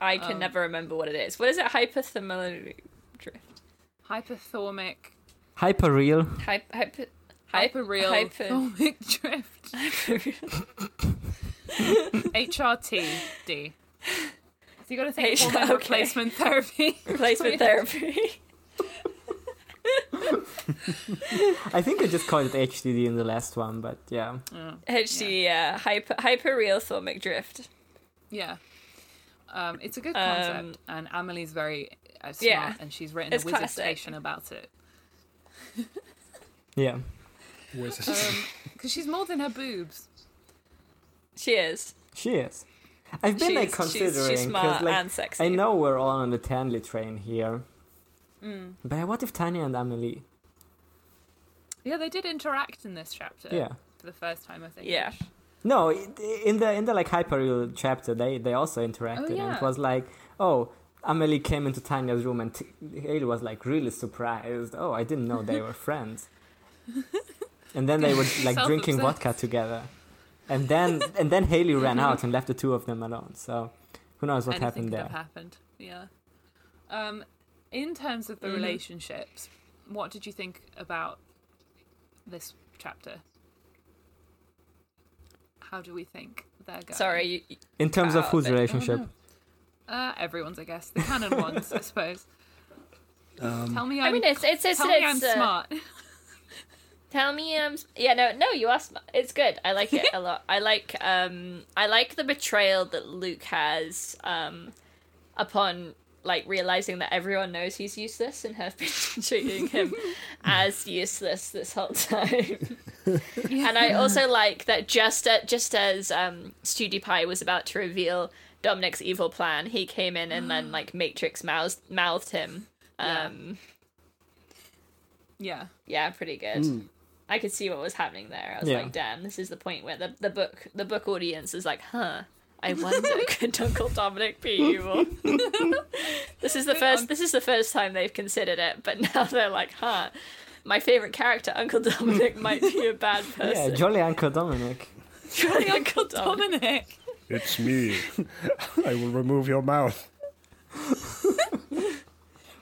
I can Um, never remember what it is. What is it? Hypothermal drift. Hyperthormic. Hyperreal. Hyp, hyp, Hyperreal hyper- thormic drift. *laughs* HRT D. So you got to think H- hormone okay. replacement therapy. replacement *laughs* therapy. *laughs* I think I just called it HDD in the last one, but yeah. HD, yeah. Hyper, hyperreothomic drift. Yeah. Um, it's a good Um, concept, and Amelie's very uh, smart, yeah, and she's written it's a classic. station about it. *laughs* Yeah. Wizards. Because she's more than her boobs. She is. She is. I've been like She's- she's- considering she's smart like and sexy. I know we're all on the Tanley train here, Mm. but what if Tanya and Amelie? Yeah, they did interact in this chapter. Yeah. For the first time, I think. Yeah. No, in the in the like hyperreal chapter, they they also interacted, and yeah. it was like, oh, Amelie came into Tanya's room, and T- Haley was like really surprised. Oh, I didn't know they were *laughs* friends. And then they were like drinking vodka together, and then and then Haley ran out and left the two of them alone. So who knows what Anything happened could there? have happened. Yeah. Um, in terms of the Mhm. relationships, what did you think about this chapter? How do we think they're going? Sorry. You, you- In terms of whose but- relationship? Uh, everyone's, I guess. The canon *laughs* ones, I suppose. Um, Tell me I'm, I mean, it's it's it's, tell me I'm uh, smart. *laughs* Tell me, um, yeah, no, no, you are smart. It's good. I like it a lot. I like, um, I like the betrayal that Luke has, um, upon like realizing that everyone knows he's useless and have been *laughs* treating him *laughs* as useless this whole time. *laughs* yeah. And I also like that just at, just as um, Pie was about to reveal Dominic's evil plan, he came in and then *gasps* like Matrix mouthed mouthed him. Yeah. Um, yeah. yeah, pretty good. mm. I could see what was happening there. I was Yeah. like, damn, this is the point where the, the book the book audience is like, huh. I *laughs* wonder *laughs* could Uncle Dominic be evil? *laughs* this is the first this is the first time they've considered it, but now they're like, huh. My favorite character, Uncle Dominic, might be a bad person. Yeah, jolly Uncle Dominic. Jolly Uncle Dominic. Dominic. It's me. I will remove your mouth.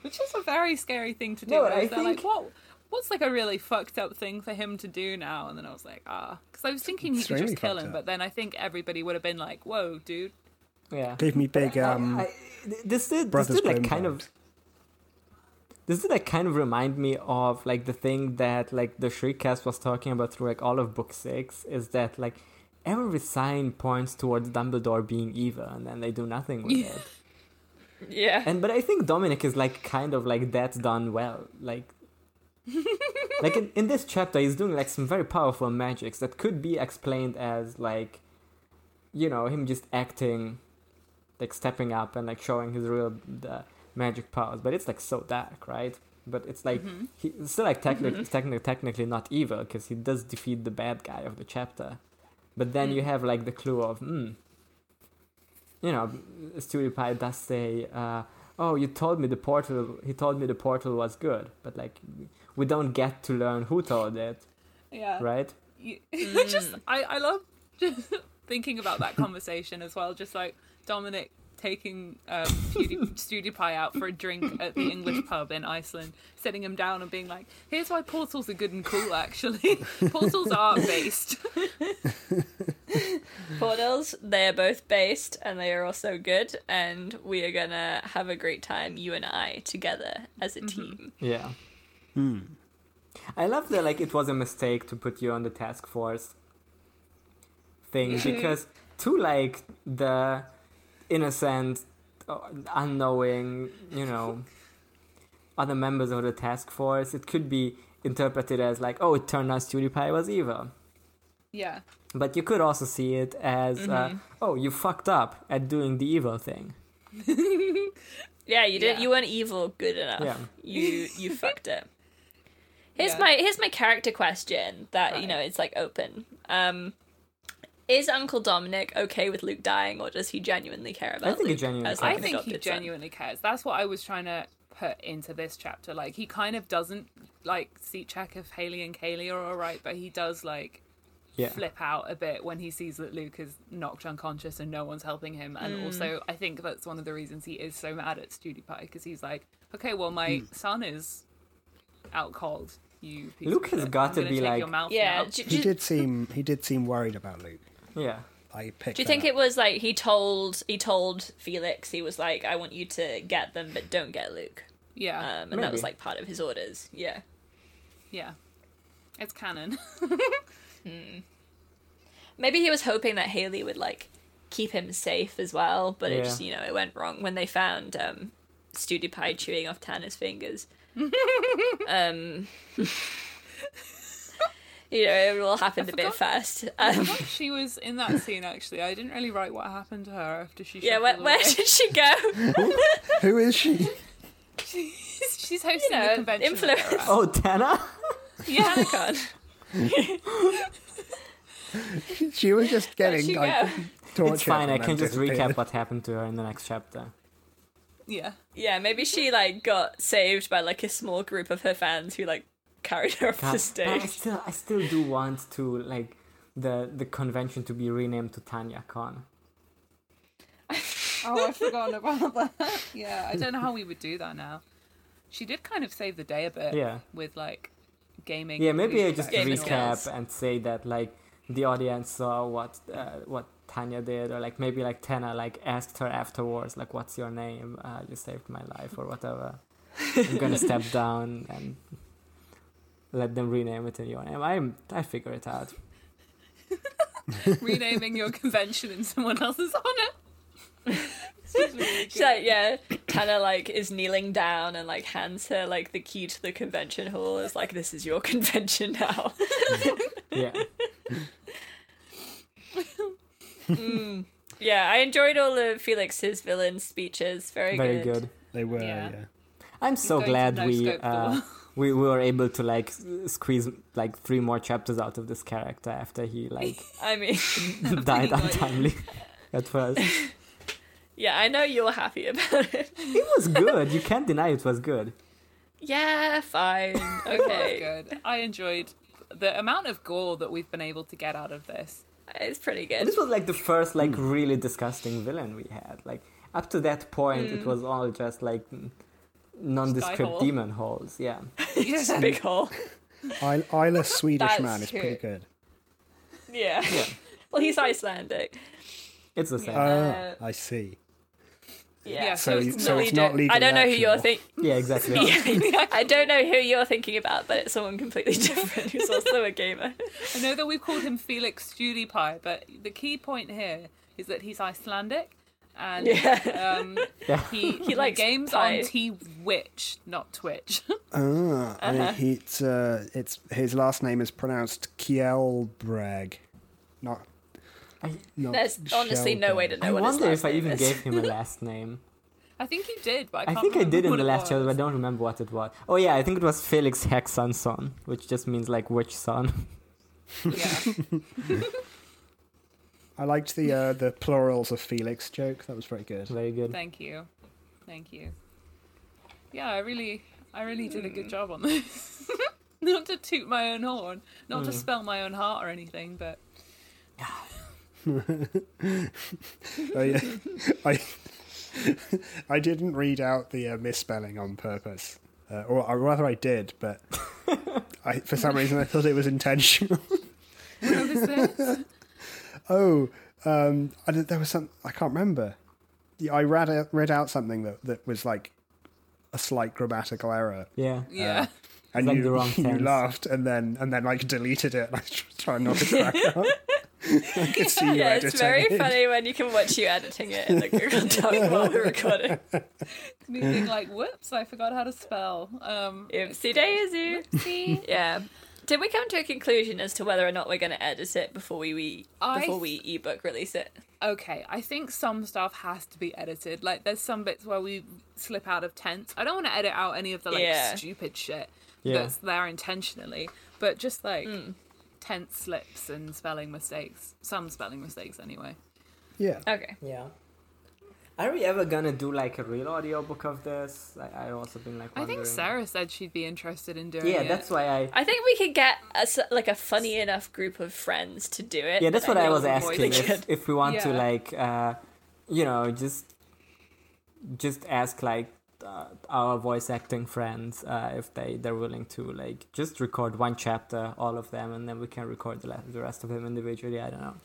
Which is a very scary thing to do. No, I I was there like, think- what? What's like a really fucked up thing for him to do now? And then I was like, ah, because I was thinking he could just kill him, up. but then I think everybody would have been like, whoa, dude. Yeah. Gave me big um. I, this did this Brothers did like kind of this did like kind of remind me of like the thing that like the Shriekcast was talking about through like all of book six is that like every sign points towards Dumbledore being evil and then they do nothing with Yeah. *laughs* it. Yeah. And but I think Dominic is like kind of like that done well. Like *laughs* like in, in this chapter he's doing like some very powerful magics that could be explained as like you know, him just acting like stepping up and like showing his real the magic powers. But it's like so dark, right? But it's like Mhm. he's still like technically technically technically not evil because he does defeat the bad guy of the chapter. But then you Mm. have like the clue of hmm you know, StudioPie does say, uh, "Oh, you told me the portal. He told me the portal was good, but like, we don't get to learn who told it, Yeah. right?" You, *laughs* just I, I love just *laughs* thinking about that conversation as well. Just like Dominic taking um, Studio, *laughs* Studio Pie out for a drink at the English pub in Iceland, sitting him down and being like, "Here's why portals are good and cool. Actually, portals are based. Portals, they are both based and they are also good, and we are gonna have a great time, you and I, together as a team. Yeah. Hmm. I love that like it was a mistake to put you on the task force thing *laughs* because to like the innocent, uh, unknowing, you know, other members of the task force, it could be interpreted as like, oh, it turned out PewDiePie was evil. Yeah, But you could also see it as, uh, oh, you fucked up at doing the evil thing. *laughs* Yeah, you didn't. Yeah. You weren't evil good enough. Yeah. You you fucked it. Here's Yeah. my here's my character question that you know it's like open. Um, is Uncle Dominic okay with Luke dying, or does he genuinely care about? I think he genuinely cares. I think he adopted son? genuinely cares. That's what I was trying to put into this chapter. Like he kind of doesn't like seat check if Haley and Kaylee are all right, but he does like Yeah. flip out a bit when he sees that Luke is knocked unconscious and no one's helping him. And Mm. also, I think that's one of the reasons he is so mad at PewDiePie because he's like, okay, well, my son is out cold. You piece Luke of has got I'm to be take like- your mouth Yeah. now." Do, He did seem he did seem worried about Luke. Yeah. I picked. do you think up. it was like he told he told Felix he was like, I want you to get them, but don't get Luke. yeah, Um, and that was like part of his orders. Yeah. yeah, it's canon. *laughs* Maybe he was hoping that Haley would like keep him safe as well, but it just you know it went wrong when they found um Pie chewing off Tana's fingers. Um, you know it all happened I a bit fast. Um, forgot she was in that scene. Actually, I didn't really write what happened to her after she. yeah, where, where did she go? *laughs* Who is she? She's hosting You know, the convention. influence. Oh, Tana? yeah, *laughs* Tanacon. *laughs* She was just getting like go? tortured. It's fine. I can just recap what happened to her in the next chapter. yeah. Yeah, maybe she like got saved by like a small group of her fans who like carried her off God, the but I still, I still do want to like the the convention to be renamed to Tanya Con. *laughs* Oh, I've forgotten about that. Yeah, I don't know how we would do that now. She did kind of save the day a bit. Yeah. With like gaming. Yeah, maybe I just recap and say that like the audience saw what uh, what Tanya did, or like maybe like Tana like asked her afterwards, like, "What's your name? Uh, you saved my life," or whatever. I'm gonna *laughs* step down and let them rename it in your name. I'm I figure it out. *laughs* renaming your convention in someone else's honor. *laughs* She's like, yeah, Tana like is kneeling down and like hands her like the key to the convention hall. It's like this is your convention now. Yeah, Mm. Yeah, I enjoyed all of Felix's villain speeches. Very, very good. They were. Yeah. Yeah. I'm so going to glad we uh, we, we were able to like squeeze like three more chapters out of this character after he like *laughs* I mean, *laughs* *laughs* died untimely at first. yeah, I know you're happy about it. It was good. You can't deny it was good. Yeah, fine. It Okay. good. I enjoyed the amount of gore that we've been able to get out of this. It's pretty good. this was like the first like really disgusting villain we had. Like up to that point, it Mm. was all just like nondescript hole. demon holes. Yeah. *laughs* Just a big hole. I- Isla *laughs* Swedish That's man is pretty good. Yeah. Yeah. *laughs* Well, he's Icelandic. It's the same. Uh, I see. Yeah. Yeah, So, it's so not it's not legal. I don't know who you're thinking. yeah, exactly. *laughs* Yeah, I don't know who you're thinking about, but it's someone completely *laughs* different who's also a gamer. I know that we've called him Felix Pie, but the key point here is that he's Icelandic and Yeah. um, *laughs* Yeah. he, he likes games pie. on T-Witch, not Twitch. Ah, I mean, Uh-huh. he- it's, uh, it's his last name is pronounced Kjellbrag, not. I- not There's honestly no way to know I what his wonder last if I even is. gave him a *laughs* last name. I think you did, but I, I can't think I did in the last show, but I don't remember what it was. Oh yeah, I think it was Felix Hexanson, which just means like witch son. Yeah. *laughs* I liked the uh, the plurals of Felix joke. That was very good. Very good. Thank you, thank you. Yeah, I really, I really did a good job on this. *laughs* not to toot my own horn, not to spell my own heart or anything, but *laughs* I, I, I didn't read out the uh, misspelling on purpose, uh, or, or rather, I did, but I, for some reason I thought it was intentional. what was this? oh, um, I there was some I can't remember. Yeah, I read out, read out something that, that was like a slight grammatical error, Yeah. Yeah. and like you, *laughs* you laughed, and then and then like deleted it. And *laughs* I was trying not to crack up. *laughs* I could see you Yeah, it's very it. funny when you can watch you editing it in the Google *laughs* Doc while we're recording. Me being like, whoops, I forgot how to spell. Um, Oopsie daisy. see, *laughs* Yeah. Did we come to a conclusion as to whether or not we're going to edit it before we, we I before we ebook release it? okay, I think some stuff has to be edited. Like, there's some bits where we slip out of tense. I don't want to edit out any of the like Yeah. stupid shit Yeah. that's there intentionally, but just like tense slips and spelling mistakes. Some spelling mistakes, anyway. Yeah. Okay. Yeah. Are we ever gonna do like a real audiobook of this? I, I also been like I think Sarah said she'd be interested in doing Yeah, it. that's why I. I think we could get a, s- like a funny enough group of friends to do it. Yeah, that's what I know was asking. If, if we want to like, uh, you know, just just ask like uh, our voice acting friends uh, if they they're willing to like just record one chapter, all of them, and then we can record the, le- the rest of them individually. I don't know.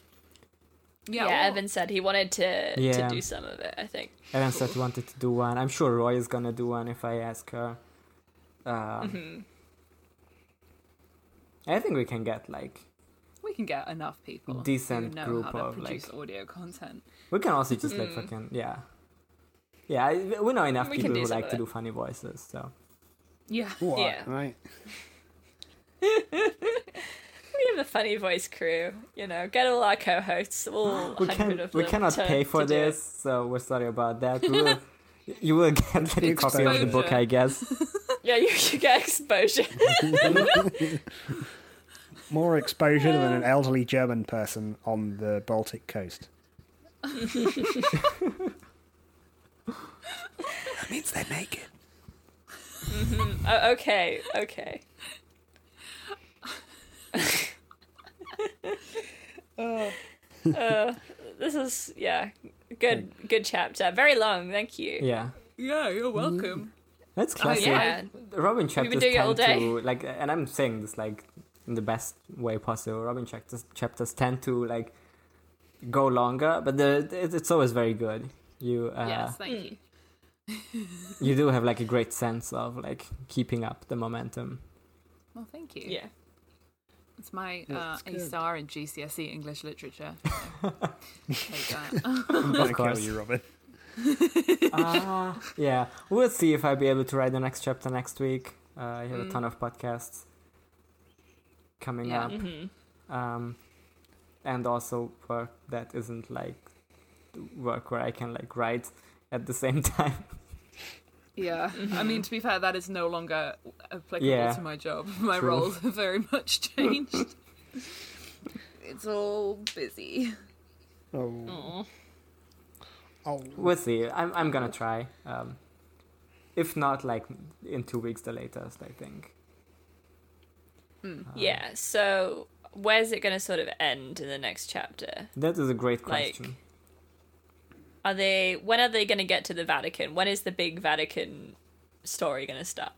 Yeah, well, Evan said he wanted to to do some of it. I think. Evan said he wanted to do one. I'm sure Roy is gonna do one if I ask her. Um, Mhm. I think we can get like we can get enough people Decent who know group how to of, produce like- audio content. we can also just like fucking yeah, yeah. We know enough We people who like to it. do funny voices, so Yeah. What? Yeah. Right. *laughs* We have a funny voice crew, you know. Get all our co-hosts, all *gasps* we hundred can of we cannot to- pay for to do it. this, so we're sorry about that. *laughs* We will, you will get like, a copy of the book, I guess. *laughs* Yeah, you, you get exposure. More exposure than an elderly German person on the Baltic coast. That means they're naked. oh, okay, okay. *laughs* uh, this is yeah, good good chapter. Very long, thank you. Yeah, Yeah, you're welcome. that's Oh classic. yeah, Robin chapters doing all tend day. to like, and I'm saying this like in the best way possible. Robin chapters chapters tend to like go longer, but the it's always very good. You uh, yes, thank mm. you. You do have like a great sense of like keeping up the momentum. Well, thank you. yeah. It's my uh, A star in GCSE English literature. Take that. *laughs* Of course. you, Robin. *laughs* Ah, yeah. We'll see if I'll be able to write the next chapter next week. Uh, I have a Mm. ton of podcasts coming Yeah. up, hmm um, and also work that isn't like work where I can like write at the same *laughs* time. Yeah, I mm-hmm. mean to be fair, that is no longer applicable Yeah. to my job. *laughs* My True. roles have *laughs* very much changed. *laughs* it's all busy. Oh. Oh. We'll see. I'm I'm gonna try. Um, if not, like in two weeks, the latest. I think. Hmm. Um, yeah. So where's it going to sort of end in the next chapter? That is a great Like- question. Are they? When are they going to get to the Vatican? When is the big Vatican story going to start?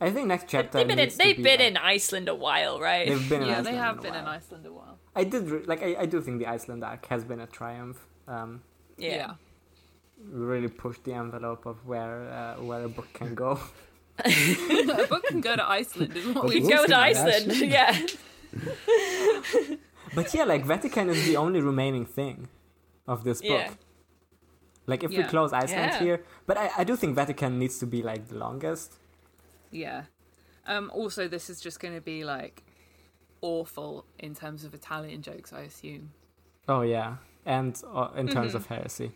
I think next chapter. They've been in, they've be, been like- in Iceland a while, right? They've been in yeah, Iceland they have a been in while. Iceland a while. I did re- like. I, I do think the Iceland arc has been a triumph. Um, yeah. really pushed the envelope of where uh, where a book can go. *laughs* *laughs* a book can go to Iceland, is what we We'll Go to Iceland. Iceland. *laughs* yeah. But yeah, like Vatican is the only remaining thing of this book. Yeah. Like if we close Iceland Yeah. here, but I, I do think Vatican needs to be like the longest. Yeah. Um, also, this is just going to be like awful in terms of Italian jokes, I assume. Oh yeah, and uh, in terms Mm-hmm. of heresy.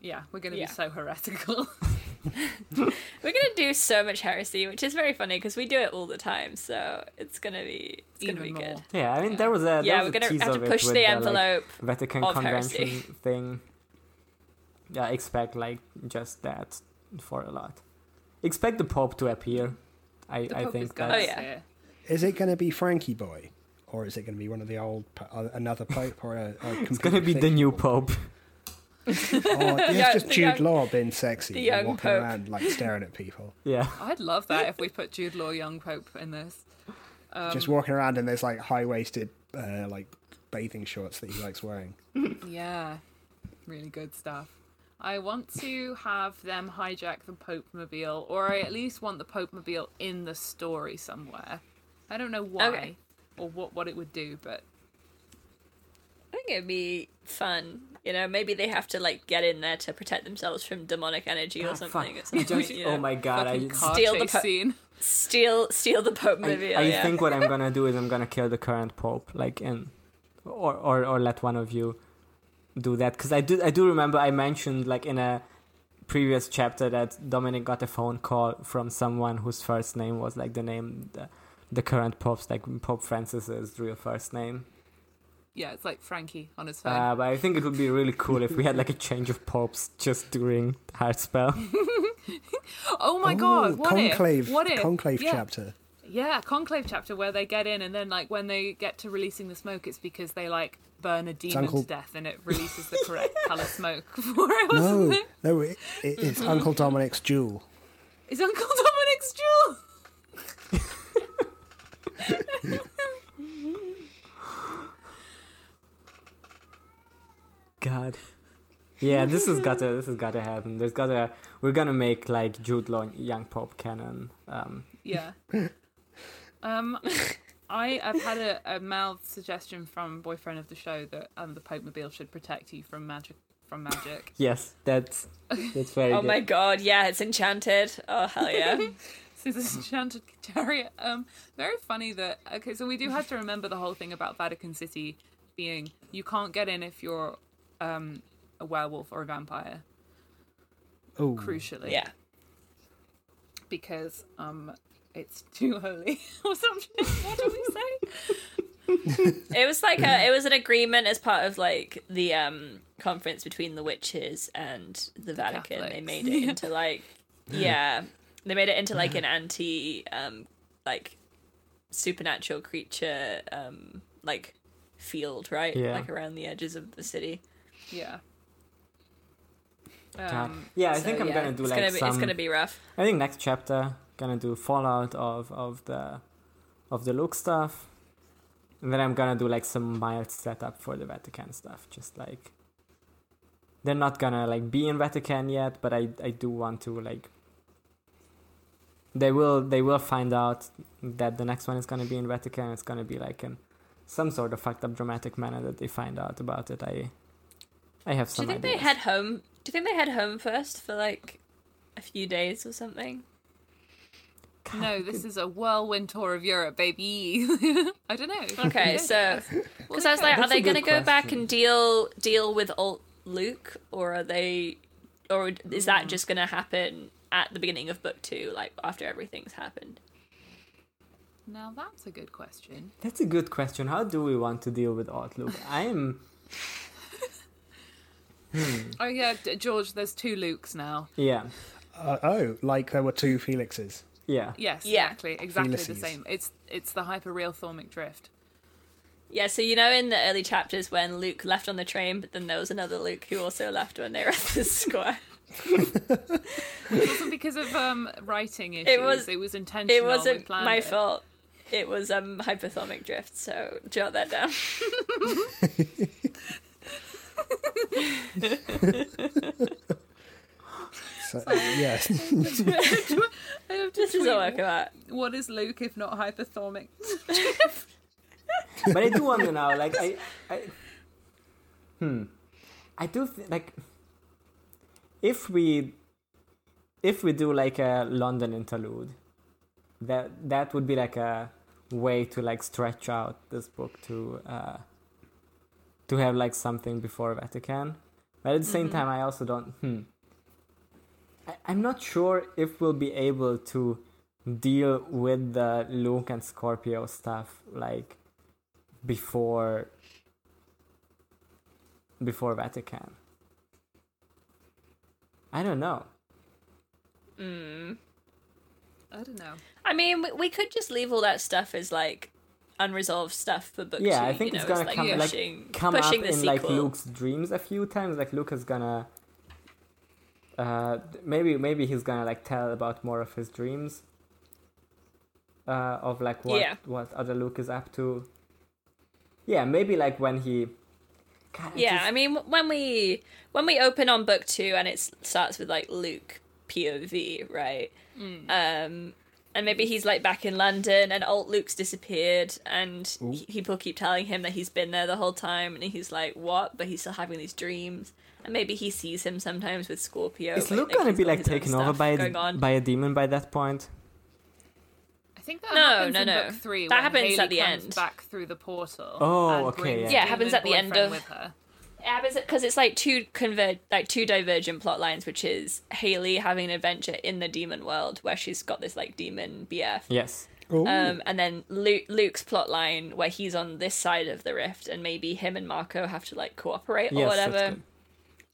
Yeah, we're going to Yeah. be so heretical. *laughs* *laughs* We're gonna do so much heresy, which is very funny because we do it all the time. So it's gonna be it's gonna Even be more. good. Yeah, I mean there was a there Yeah, was we're gonna have to it push with the like, envelope. Vatican of Convention heresy. thing. Yeah, expect like just that for a lot. Expect the Pope to appear. I, The I Pope think gonna Oh, that's yeah. say it. Is it going to be Frankie Boy? Or is it going to be one of the old, uh, another Pope or a, a *laughs* it's gonna be the new Pope. Oh, *laughs* it's Yeah, just Jude young- Law being sexy the and young walking Pope. around like staring at people. *laughs* Yeah. I'd love that if we put Jude Law Young Pope in this. Um, just walking around in those like high waisted uh, like bathing shorts that he likes wearing. Yeah, really good stuff. I want to have them hijack the Pope Mobile, or I at least want the Pope Mobile in the story somewhere. I don't know why Okay. or what, what it would do, but I think it'd be fun. You know, maybe they have to like get in there to protect themselves from demonic energy or Ah, something. fuck. At some Just- point, you oh my god! I, fucking car steal the po- scene. steal steal the Pope I. I yeah. think what I'm *laughs* gonna do is I'm gonna kill the current pope, like in, or or, or let one of you do that because I do I do remember I mentioned like in a previous chapter that Dominic got a phone call from someone whose first name was like the name the, the current pope's like Pope Francis's real first name. Yeah, it's like Frankie on his phone. Uh, but I think it would be really cool if we had like a change of popes just during Heartspell. *laughs* oh my Ooh, god, what conclave, if? What if? conclave yeah, chapter. Yeah, conclave chapter where they get in and then like when they get to releasing the smoke, it's because they like burn a demon Uncle- to death and it releases the correct color smoke *laughs* for it. No, Wasn't it? no, it, it, it's Uncle Dominic's jewel. It's Uncle Dominic's jewel. God. Yeah, this has gotta this has gotta happen. There's gotta we're gonna make like Jude Law young Pope canon. Um, Yeah. Um, *laughs* I I've had a, a mild suggestion from boyfriend of the show that um the Pope Mobile should protect you from magic from magic. *laughs* yes, that's that's very *laughs* Oh good. my god, yeah, it's enchanted. Oh hell yeah. So this enchanted chariot. Um, very funny that okay. So we do have to remember the whole thing about Vatican City being you can't get in if you're um a werewolf or a vampire. Oh, Crucially, yeah. because um it's too holy *laughs* or something. What do we say? *laughs* It was like a it was an agreement as part of like the um conference between the witches and the Vatican. They made it into like yeah. They made it into like an anti um like supernatural creature um like field, right? Yeah. Like around the edges of the city. Yeah. Um, yeah, I So, think I'm yeah, gonna do it's like gonna be, some. it's gonna be rough. I think next chapter gonna do Fallout of of the of the Luke stuff, and then I'm gonna do like some mild setup for the Vatican stuff. Just like they're not gonna like be in Vatican yet, but I I do want to like. They will they will find out that the next one is gonna be in Vatican. It's gonna be like in some sort of fucked up dramatic manner that they find out about it. I I have some Do you think ideas. they head home? Do you think they head home first for like a few days or something? No, this is a whirlwind tour of Europe, baby. *laughs* I don't know. Okay, so because I was like, That's are they going to good go back and deal deal with old Luke, or are they, or is that just going to happen at the beginning of book two, like after everything's happened. Now that's a good question. That's a good question. How do we want to deal with old Luke? *laughs* I'm Oh yeah, George. There's two Lukes now. yeah. Uh, oh, like there were two Felixes. Yeah. Yes, Yeah. exactly, exactly the same. It's it's the hyperreal thormic drift. Yeah, so you know in the early chapters when Luke left on the train, but then there was another Luke who also left when they were at the square. *laughs* It wasn't because of um writing issues. It was- It was intentional. It wasn't my it. fault. It was um hypothermic drift, so jot that down. *laughs* *laughs* So, yes. *laughs* I have to *laughs* *laughs* This is tweet, a workabout. What is Luke if not hyperthermic? but I do wonder now, like I, I hmm, I do th- like if we, if we do like a London interlude, that that would be like a way to like stretch out this book to uh to have like something before Vatican, but at the same time, I also don't. Hmm, I, I'm not sure if we'll be able to deal with the Luke and Scorpio stuff like before before Vatican. I don't know. Mm. I don't know. I mean, we, we could just leave all that stuff as like unresolved stuff for book Yeah, two. I think it's know, gonna as, like, come like pushing, come pushing up the in sequel. like Luke's dreams a few times. Like Luke is gonna uh maybe maybe he's gonna like tell about more of his dreams. Uh, of like what Yeah. what other Luke is up to. Yeah, maybe like when he. God, I Yeah, just- I mean, when we when we open on book two and it starts with like Luke POV, right? Um, and maybe he's like back in London, and old Luke's disappeared, and he- people keep telling him that he's been there the whole time, and he's like, "What?" But he's still having these dreams, and maybe he sees him sometimes with Scorpio. is but, Luke gonna be like taken over by a, by a demon by that point? I think that No, happens no, in no. book three. That when happens Haley at the comes end. Back through the portal. Oh, okay, yeah. Yeah, it happens at the end of- with her. It happens because it's like two conver- like two divergent plot lines, which is Haley having an adventure in the demon world where she's got this like demon BF, Yes. Ooh. um, and then Luke, Luke's plot line where he's on this side of the rift, and maybe him and Marco have to like cooperate or Yes, that's whatever, good.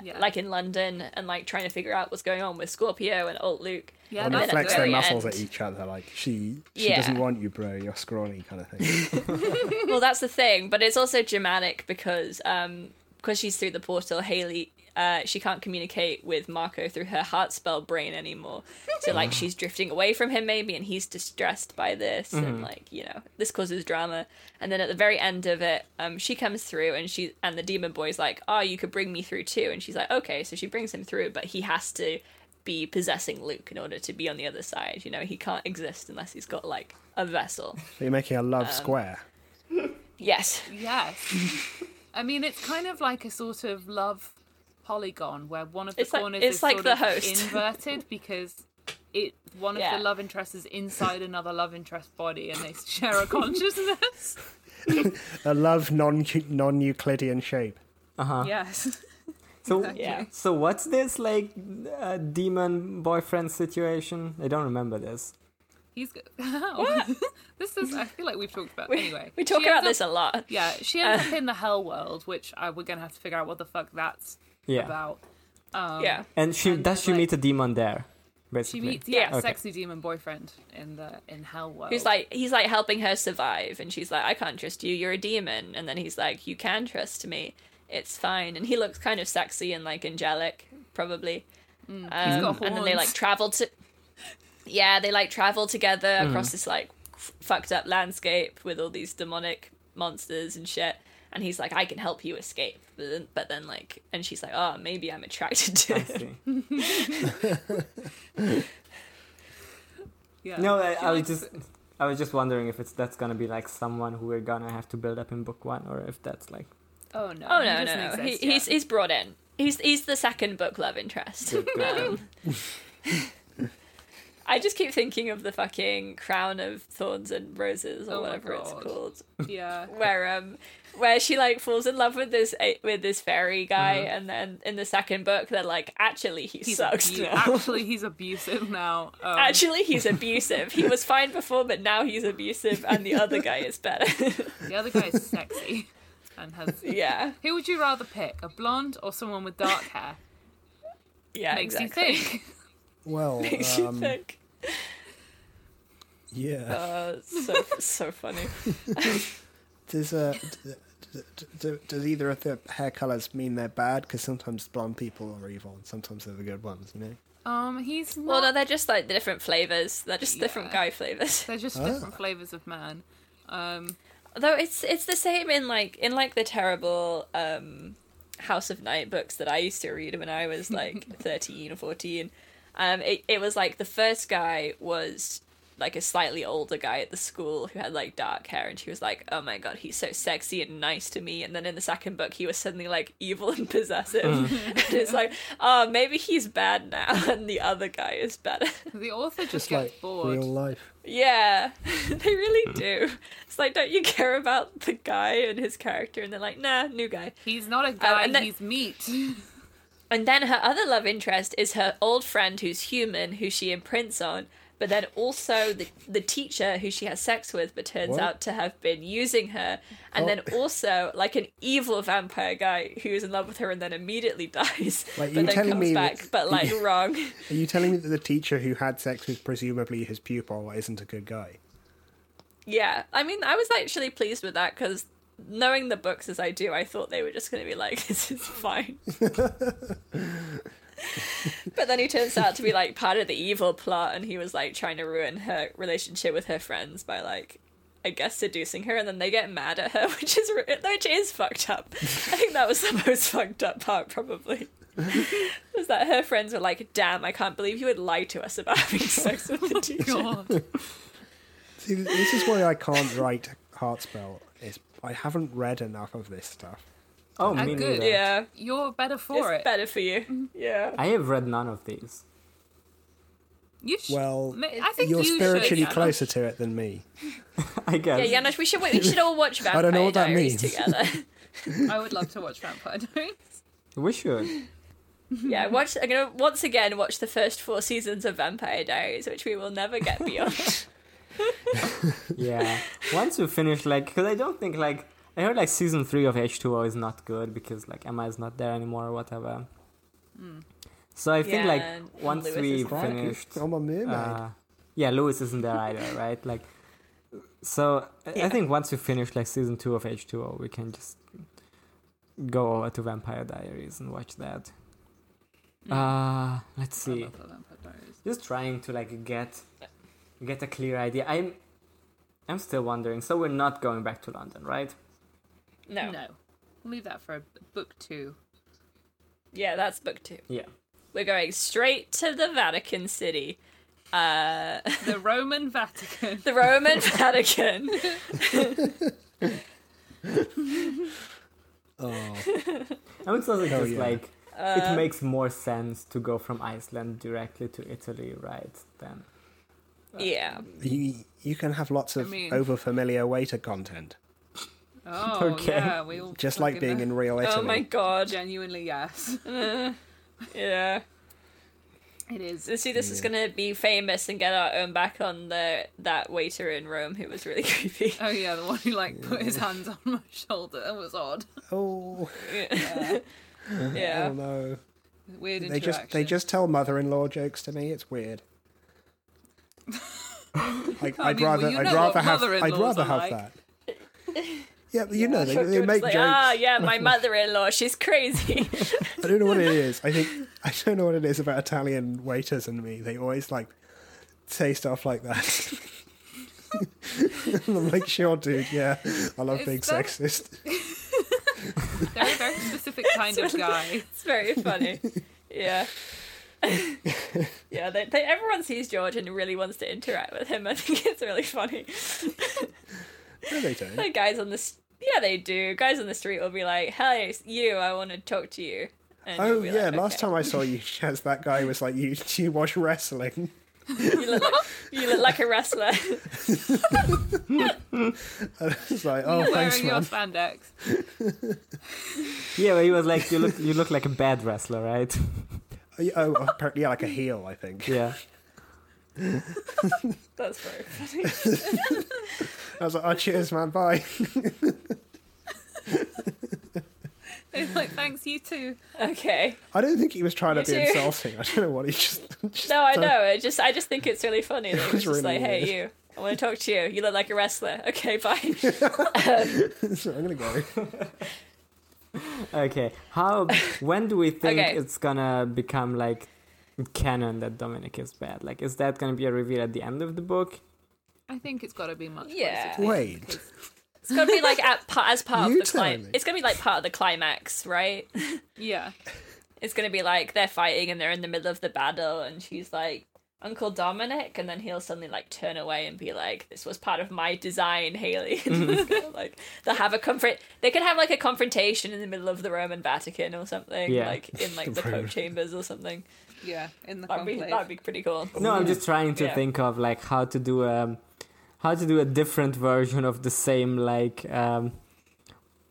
Yeah. like in London, and like trying to figure out what's going on with Scorpio and old Luke. yeah, and they flex the their muscles end- at each other, like she she Yeah. doesn't want you, bro. You're scrawny, kind of thing. *laughs* well, that's the thing, but it's also dramatic because um because she's through the portal, Haley uh she can't communicate with Marco through her heart spell brain anymore. So like she's drifting away from him maybe and he's distressed by this and like, you know, this causes drama. And then at the very end of it, um she comes through and she and the demon boy's like, "Oh, you could bring me through too." And she's like, "Okay." So she brings him through, but he has to be possessing Luke in order to be on the other side. You know, he can't exist unless he's got like a vessel. so you're making a Um, love square. Yes. Yes. I mean, it's kind of like a sort of love polygon where one of the It's like- corners it's is like sort the of host. *laughs* inverted because it one of Yeah. the love interests is inside another love interest body and they share a *laughs* consciousness. *laughs* A love non non Euclidean shape. Uh huh. yes. So Yeah. So what's this like uh, demon boyfriend situation? I don't remember this. He's go- How? this is I feel like we've talked about anyway. We talk She about ends this a lot. Yeah, she ends up in the hell world, which I, we're gonna have to figure out what the fuck that's Yeah. about. Um, yeah. And she And does she like- meet a demon there? Basically. She meets yeah, Yeah. Okay. sexy demon boyfriend in the in hell world. He's like he's like helping her survive and she's like, I can't trust you, you're a demon and then he's like, You can trust me. It's fine. And he looks kind of sexy and like angelic, probably. Um, got and then they like travel to Yeah, they like travel together Mm-hmm. across this like f- fucked up landscape with all these demonic monsters and shit. And he's like, I can help you escape. But then, but then like, and she's like, oh, maybe I'm attracted to I him. see. *laughs* yeah. No, I, I was likes just I was just wondering if it's that's gonna be like someone who we're gonna have to build up in book one, or if that's like Oh no! Oh no, doesn't no, no. exist He, yet. he's he's brought in. He's he's the second book love interest. good, good, good. *laughs* Um, I just keep thinking of the fucking crown of thorns and roses or Oh whatever it's called, Yeah. *laughs* where um, where she like falls in love with this eh, with this fairy guy, Mm-hmm. and then in the second book they're like, actually he He's sucks abu- now. Actually, he's abusive now. Um, Actually, he's *laughs* abusive. He was fine before, but now he's abusive, and the other guy is better. *laughs* the other guy is sexy and has. yeah, Who would you rather pick, a blonde or someone with dark hair? yeah, Makes exactly. you think. Well, *laughs* Makes you um, think. yeah. Uh, so so funny. Does uh, d- d- d- d- does either of the hair colors mean they're bad? Because sometimes blonde people are evil, and sometimes they're the good ones. You know. Um, he's not. Well, no, they're just like the different flavors. They're just different guy flavors. They're just Ah. different flavors of man. Um, Though it's it's the same in like in like the terrible um House of Night books that I used to read when I was like *laughs* 13 or 14. Um it, it was like the first guy was like a slightly older guy at the school who had like dark hair and she was like, "Oh my god, he's so sexy and nice to me." And then in the second book he was suddenly like *laughs* evil and possessive. Mm. *laughs* and it's like, "Oh, maybe he's bad now *laughs* and the other guy is better." the author just, Just gets like bored. real life. Yeah, they really hmm. do. It's like, don't you care about the guy and his character? And they're like, nah, new guy. He's not a uh, guy. and then- he's meat. And then her other love interest is her old friend who's human, who she imprints on, but then also the the teacher who she has sex with, but turns What? out to have been using her. And Oh. then also like an evil vampire guy who's in love with her and then immediately *laughs* dies, Like, you but then telling comes me back, that- but like *laughs* wrong. Are you telling me that the teacher who had sex with presumably his pupil isn't a good guy? Yeah, I mean, I was actually pleased with that because knowing the books as I do, I thought they were just going to be like, *laughs* "This is fine." *laughs* but then he turns out to be like part of the evil plot, and he was like trying to ruin her relationship with her friends by like, I guess, seducing her, and then they get mad at her, *laughs* which is re- which is fucked up. I think that was the *laughs* most fucked up part, probably. was that her friends were like, "Damn, I can't believe you would lie to us about having oh sex with the teacher." God. See, this is why I can't write Heartspell. Is I haven't read enough of this stuff. Oh, me good. neither. Yeah, You're better for it's it. better for you. Mm-hmm. Yeah. I have read none of these. You sh- Well, I think you're you spiritually should, closer to it than me. *laughs* I guess. Yeah, Janusz, we should we should all watch *laughs* Vampire I don't know what that Diaries means. together. *laughs* I would love to watch Vampire Diaries. We should. yeah, watch. I'm gonna once again watch the first four seasons of Vampire Diaries, which we will never get beyond. Yeah. Once you finish, like, because I don't think, like, I heard, like, season three of H2O is not good because, like, Emma is not there anymore or whatever. So I think, like, once Lewis we isn't finished. I'm a mermaid. Uh, yeah, Lewis isn't there either, *laughs* right? Like, so I- I think once we finish, like, season two of H2O, we can just go over to Vampire Diaries and watch that. Uh, let's see. love the Vampire Diaries. just trying to like get get a clear idea i'm i'm still wondering so we're not going back to london right No. No. We'll leave that for book two. Yeah, that's book two. yeah We're going straight to the Vatican City. Uh, *laughs* The Roman Vatican. the Roman Vatican. *laughs* oh, i'm also Hell just yeah. like Uh, it makes more sense to go from iceland directly to italy right then yeah. you, you can have lots of mean- over-familiar waiter content, Oh, *laughs* Okay. yeah. We all just like fucking being in real Italy. Oh my god. Genuinely, yes. *laughs* Yeah. It is. See, this is gonna be famous and get our own back on the that waiter in Rome who was really *laughs* creepy. Oh yeah, the one who like put his hands on my shoulder. That was odd. Oh, Yeah. yeah. oh no! Weird They just they just tell mother-in-law jokes to me. It's weird. Like, I I'd mean, well, rather you I'd rather have I'd rather have like. that. Yeah, but you know they, they make like, jokes. ah, yeah, my *laughs* mother-in-law, she's crazy. *laughs* I don't know what it is. I think *laughs* I don't know what it is about Italian waiters and me. They always like say stuff like that. I'm like, sure, dude. Yeah, I love It's being that- sexist. They're a very specific kind of guy. it's very funny. Yeah. yeah, they, they, everyone sees George and really wants to interact with him. I think it's really funny. No, they don't. The guys on the s- yeah, they do. Guys on the street will be like, "Hey, it's you, I want to talk to you." And Oh yeah, like, last "Okay." time I saw *laughs* you, *laughs* Chaz, that guy was like, "You, you watch wrestling?" You look like, you look like a wrestler. *laughs* It's like, oh, You're thanks, wearing your man. spandex. Yeah, but he was like, you look, you look like a bad wrestler, right? Oh, oh apparently, yeah, like a heel, I think. yeah. *laughs* That's very funny. *laughs* I was like, oh, cheers, man, bye. *laughs* It's like, thanks, you too. Okay. I don't think he was trying to be too. insulting. I don't know what he just. just No, I know. I just I just think it's really funny that he was was just really like, "Hey, you. I want to talk to you. You look like a wrestler. Okay, fine." so I'm gonna go. Okay. How? When do we think Okay. it's gonna become like canon that Dominic is bad? Like, is that gonna be a reveal at the end of the book? I think it's got to be much Yeah. to Wait. because- It's gonna be like at as part You of the tell clim- me. It's gonna be like part of the climax, right? *laughs* Yeah. It's gonna be like they're fighting and they're in the middle of the battle, and she's like, "Uncle Dominic," and then he'll suddenly like turn away and be like, "This was part of my design, Haley." *laughs* And mm-hmm. it's gonna, like they'll have a comfort. They could have like a confrontation in the middle of the Roman Vatican or something, Yeah. like in like the *laughs* Pope chambers or something. Yeah. In the That'd be that'd be pretty cool. No, I'm just trying to Yeah. think of like how to do um how to do a different version of the same like um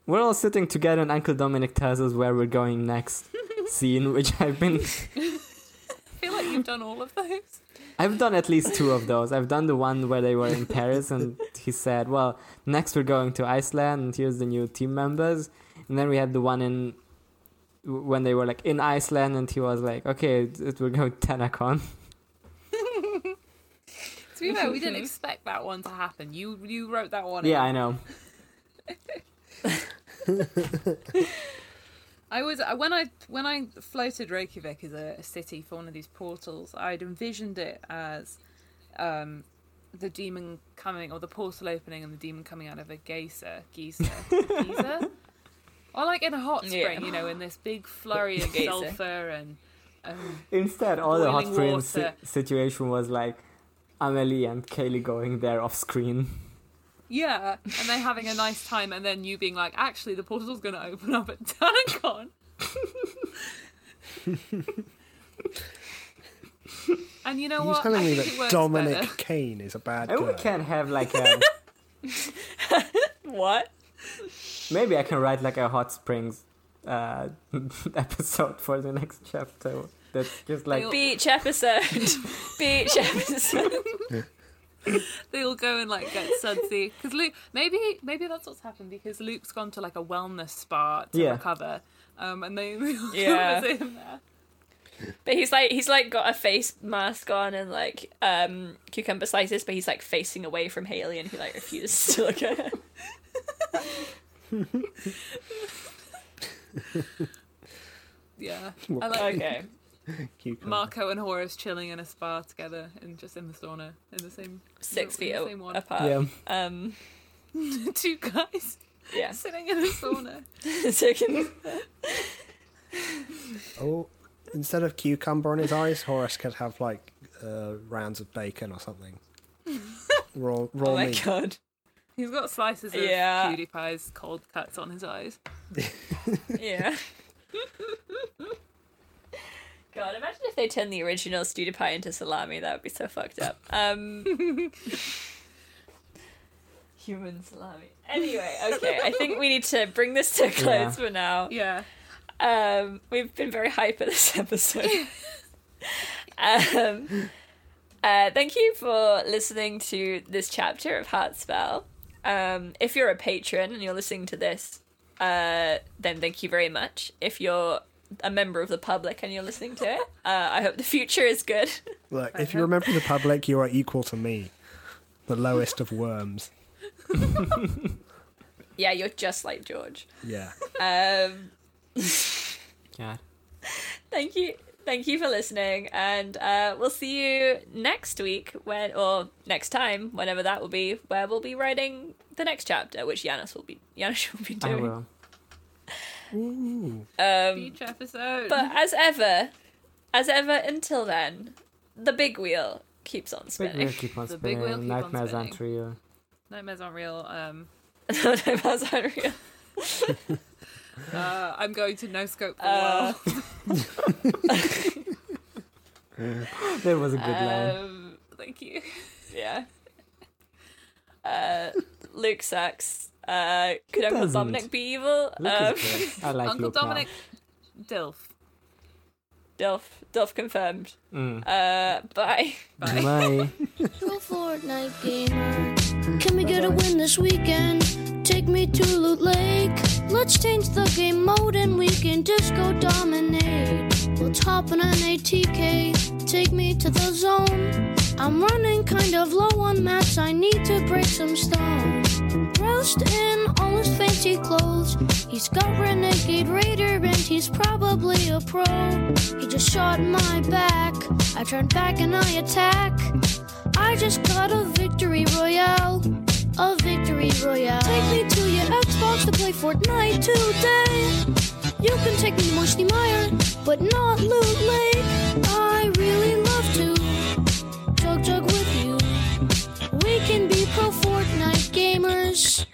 we're all sitting together and Uncle Dominic tells us where we're going next *laughs* scene, which I've been *laughs* I feel like you've done all of those. I've done at least two of those. I've done the one where they were in Paris and he said, Well, next we're going to Iceland and here's the new team members. And then we had the one in when they were like in Iceland and he was like, Okay, it, it, we're going to Tanacon. To be fair, we didn't *laughs* expect that one to happen. You you wrote that one. Yeah, in. I know. *laughs* I was uh, when I when I floated Reykjavik as a, a city for one of these portals, I'd envisioned it as um, the demon coming or the portal opening and the demon coming out of a geyser, geyser, *laughs* geyser, or like in a hot Yeah. spring, you know, in this big flurry *laughs* of Geyser. sulfur and. Um, Instead, all the hot spring si- situation was like Amelie and Kaylee going there off screen. yeah, and then having a nice time, and then you being like, actually, the portal's going to open up at *laughs* Tanacon. *laughs* and you know Are you what? telling I me that Dominic better. Kane is a bad And we can't have like a What? Maybe I can write like a hot springs uh, *laughs* episode for the next chapter. That's just like Beach episode. *laughs* Beach episode. *laughs* they all go and like get sudsy because Luke. Maybe maybe that's what's happened because Luke's gone to like a wellness spa to Yeah. recover, um, and they they all Yeah. visit him there. But he's like he's like got a face mask on and like um cucumber slices, but he's like facing away from Haley and he like refuses to look at her. *laughs* Yeah, I like Okay. *laughs* Cucumber. Marco and Horace chilling in a spa together and just in the sauna in the same Six feet the same one. apart. yeah. Um *laughs* Two guys yeah. sitting in a sauna. Taking- Oh, instead of cucumber on his eyes, Horace could have like uh, rounds of bacon or something. raw, raw oh my meat. god. He's got slices of Yeah. cutie pie's cold cuts on his eyes. *laughs* Yeah. *laughs* God, imagine if they turned the original Studio Pie into salami. That would be so fucked up. Um, *laughs* human salami. Anyway, okay. I think we need to bring this to a close Yeah. for now. Yeah, Um, we've been very hyper this episode. um, uh, thank you for listening to this chapter of Heartspell. Um, if you're a patron and you're listening to this, uh, then thank you very much. If you're a member of the public and you're listening to it, uh, I hope the future is good. *laughs* Look, if you're a member of the public, you are equal to me, the lowest of worms. *laughs* yeah, you're just like George. Yeah. Um, *laughs* Yeah. thank you thank you for listening and uh, we'll see you next week when or next time whenever that will be where we'll be writing the next chapter which Janis will be Janis *laughs* will be I doing will. Ooh. *laughs* um each episode. but as ever as ever until then the big wheel keeps on Big spinning wheel keep on The big wheel keep on Nightmares spinning. aren't real. Nightmares aren't real. Um, *laughs* That's unreal. *laughs* uh, I'm going to no scope the Uh, world. *laughs* That was a good line. um, Thank you. Yeah. Uh, Luke sucks. Uh, could Uncle doesn't. Dominic be evil? Um. I like Uncle Luke now. Dominic, Dilf. Dilf, Dilf confirmed. Mm. Uh, bye. Bye. Bye. *laughs* Pro Fortnite gamer. Can we get a win this weekend? Take me to Loot Lake. Let's change the game mode and we can just go dominate. Let's hop on an ATK. Take me to the zone. I'm running kind of low on mats. I need to break some stone. Roast in all his fancy clothes. He's got Renegade Raider and he's probably a pro. He just shot my back. I turn back and I attack. I just got a victory royale. A victory royale. Take me to your Xbox to play Fortnite today. You can take me to Moisty Mire, but not Loot Lake. I really love to chug jug with you. We can be pro Fortnite gamers.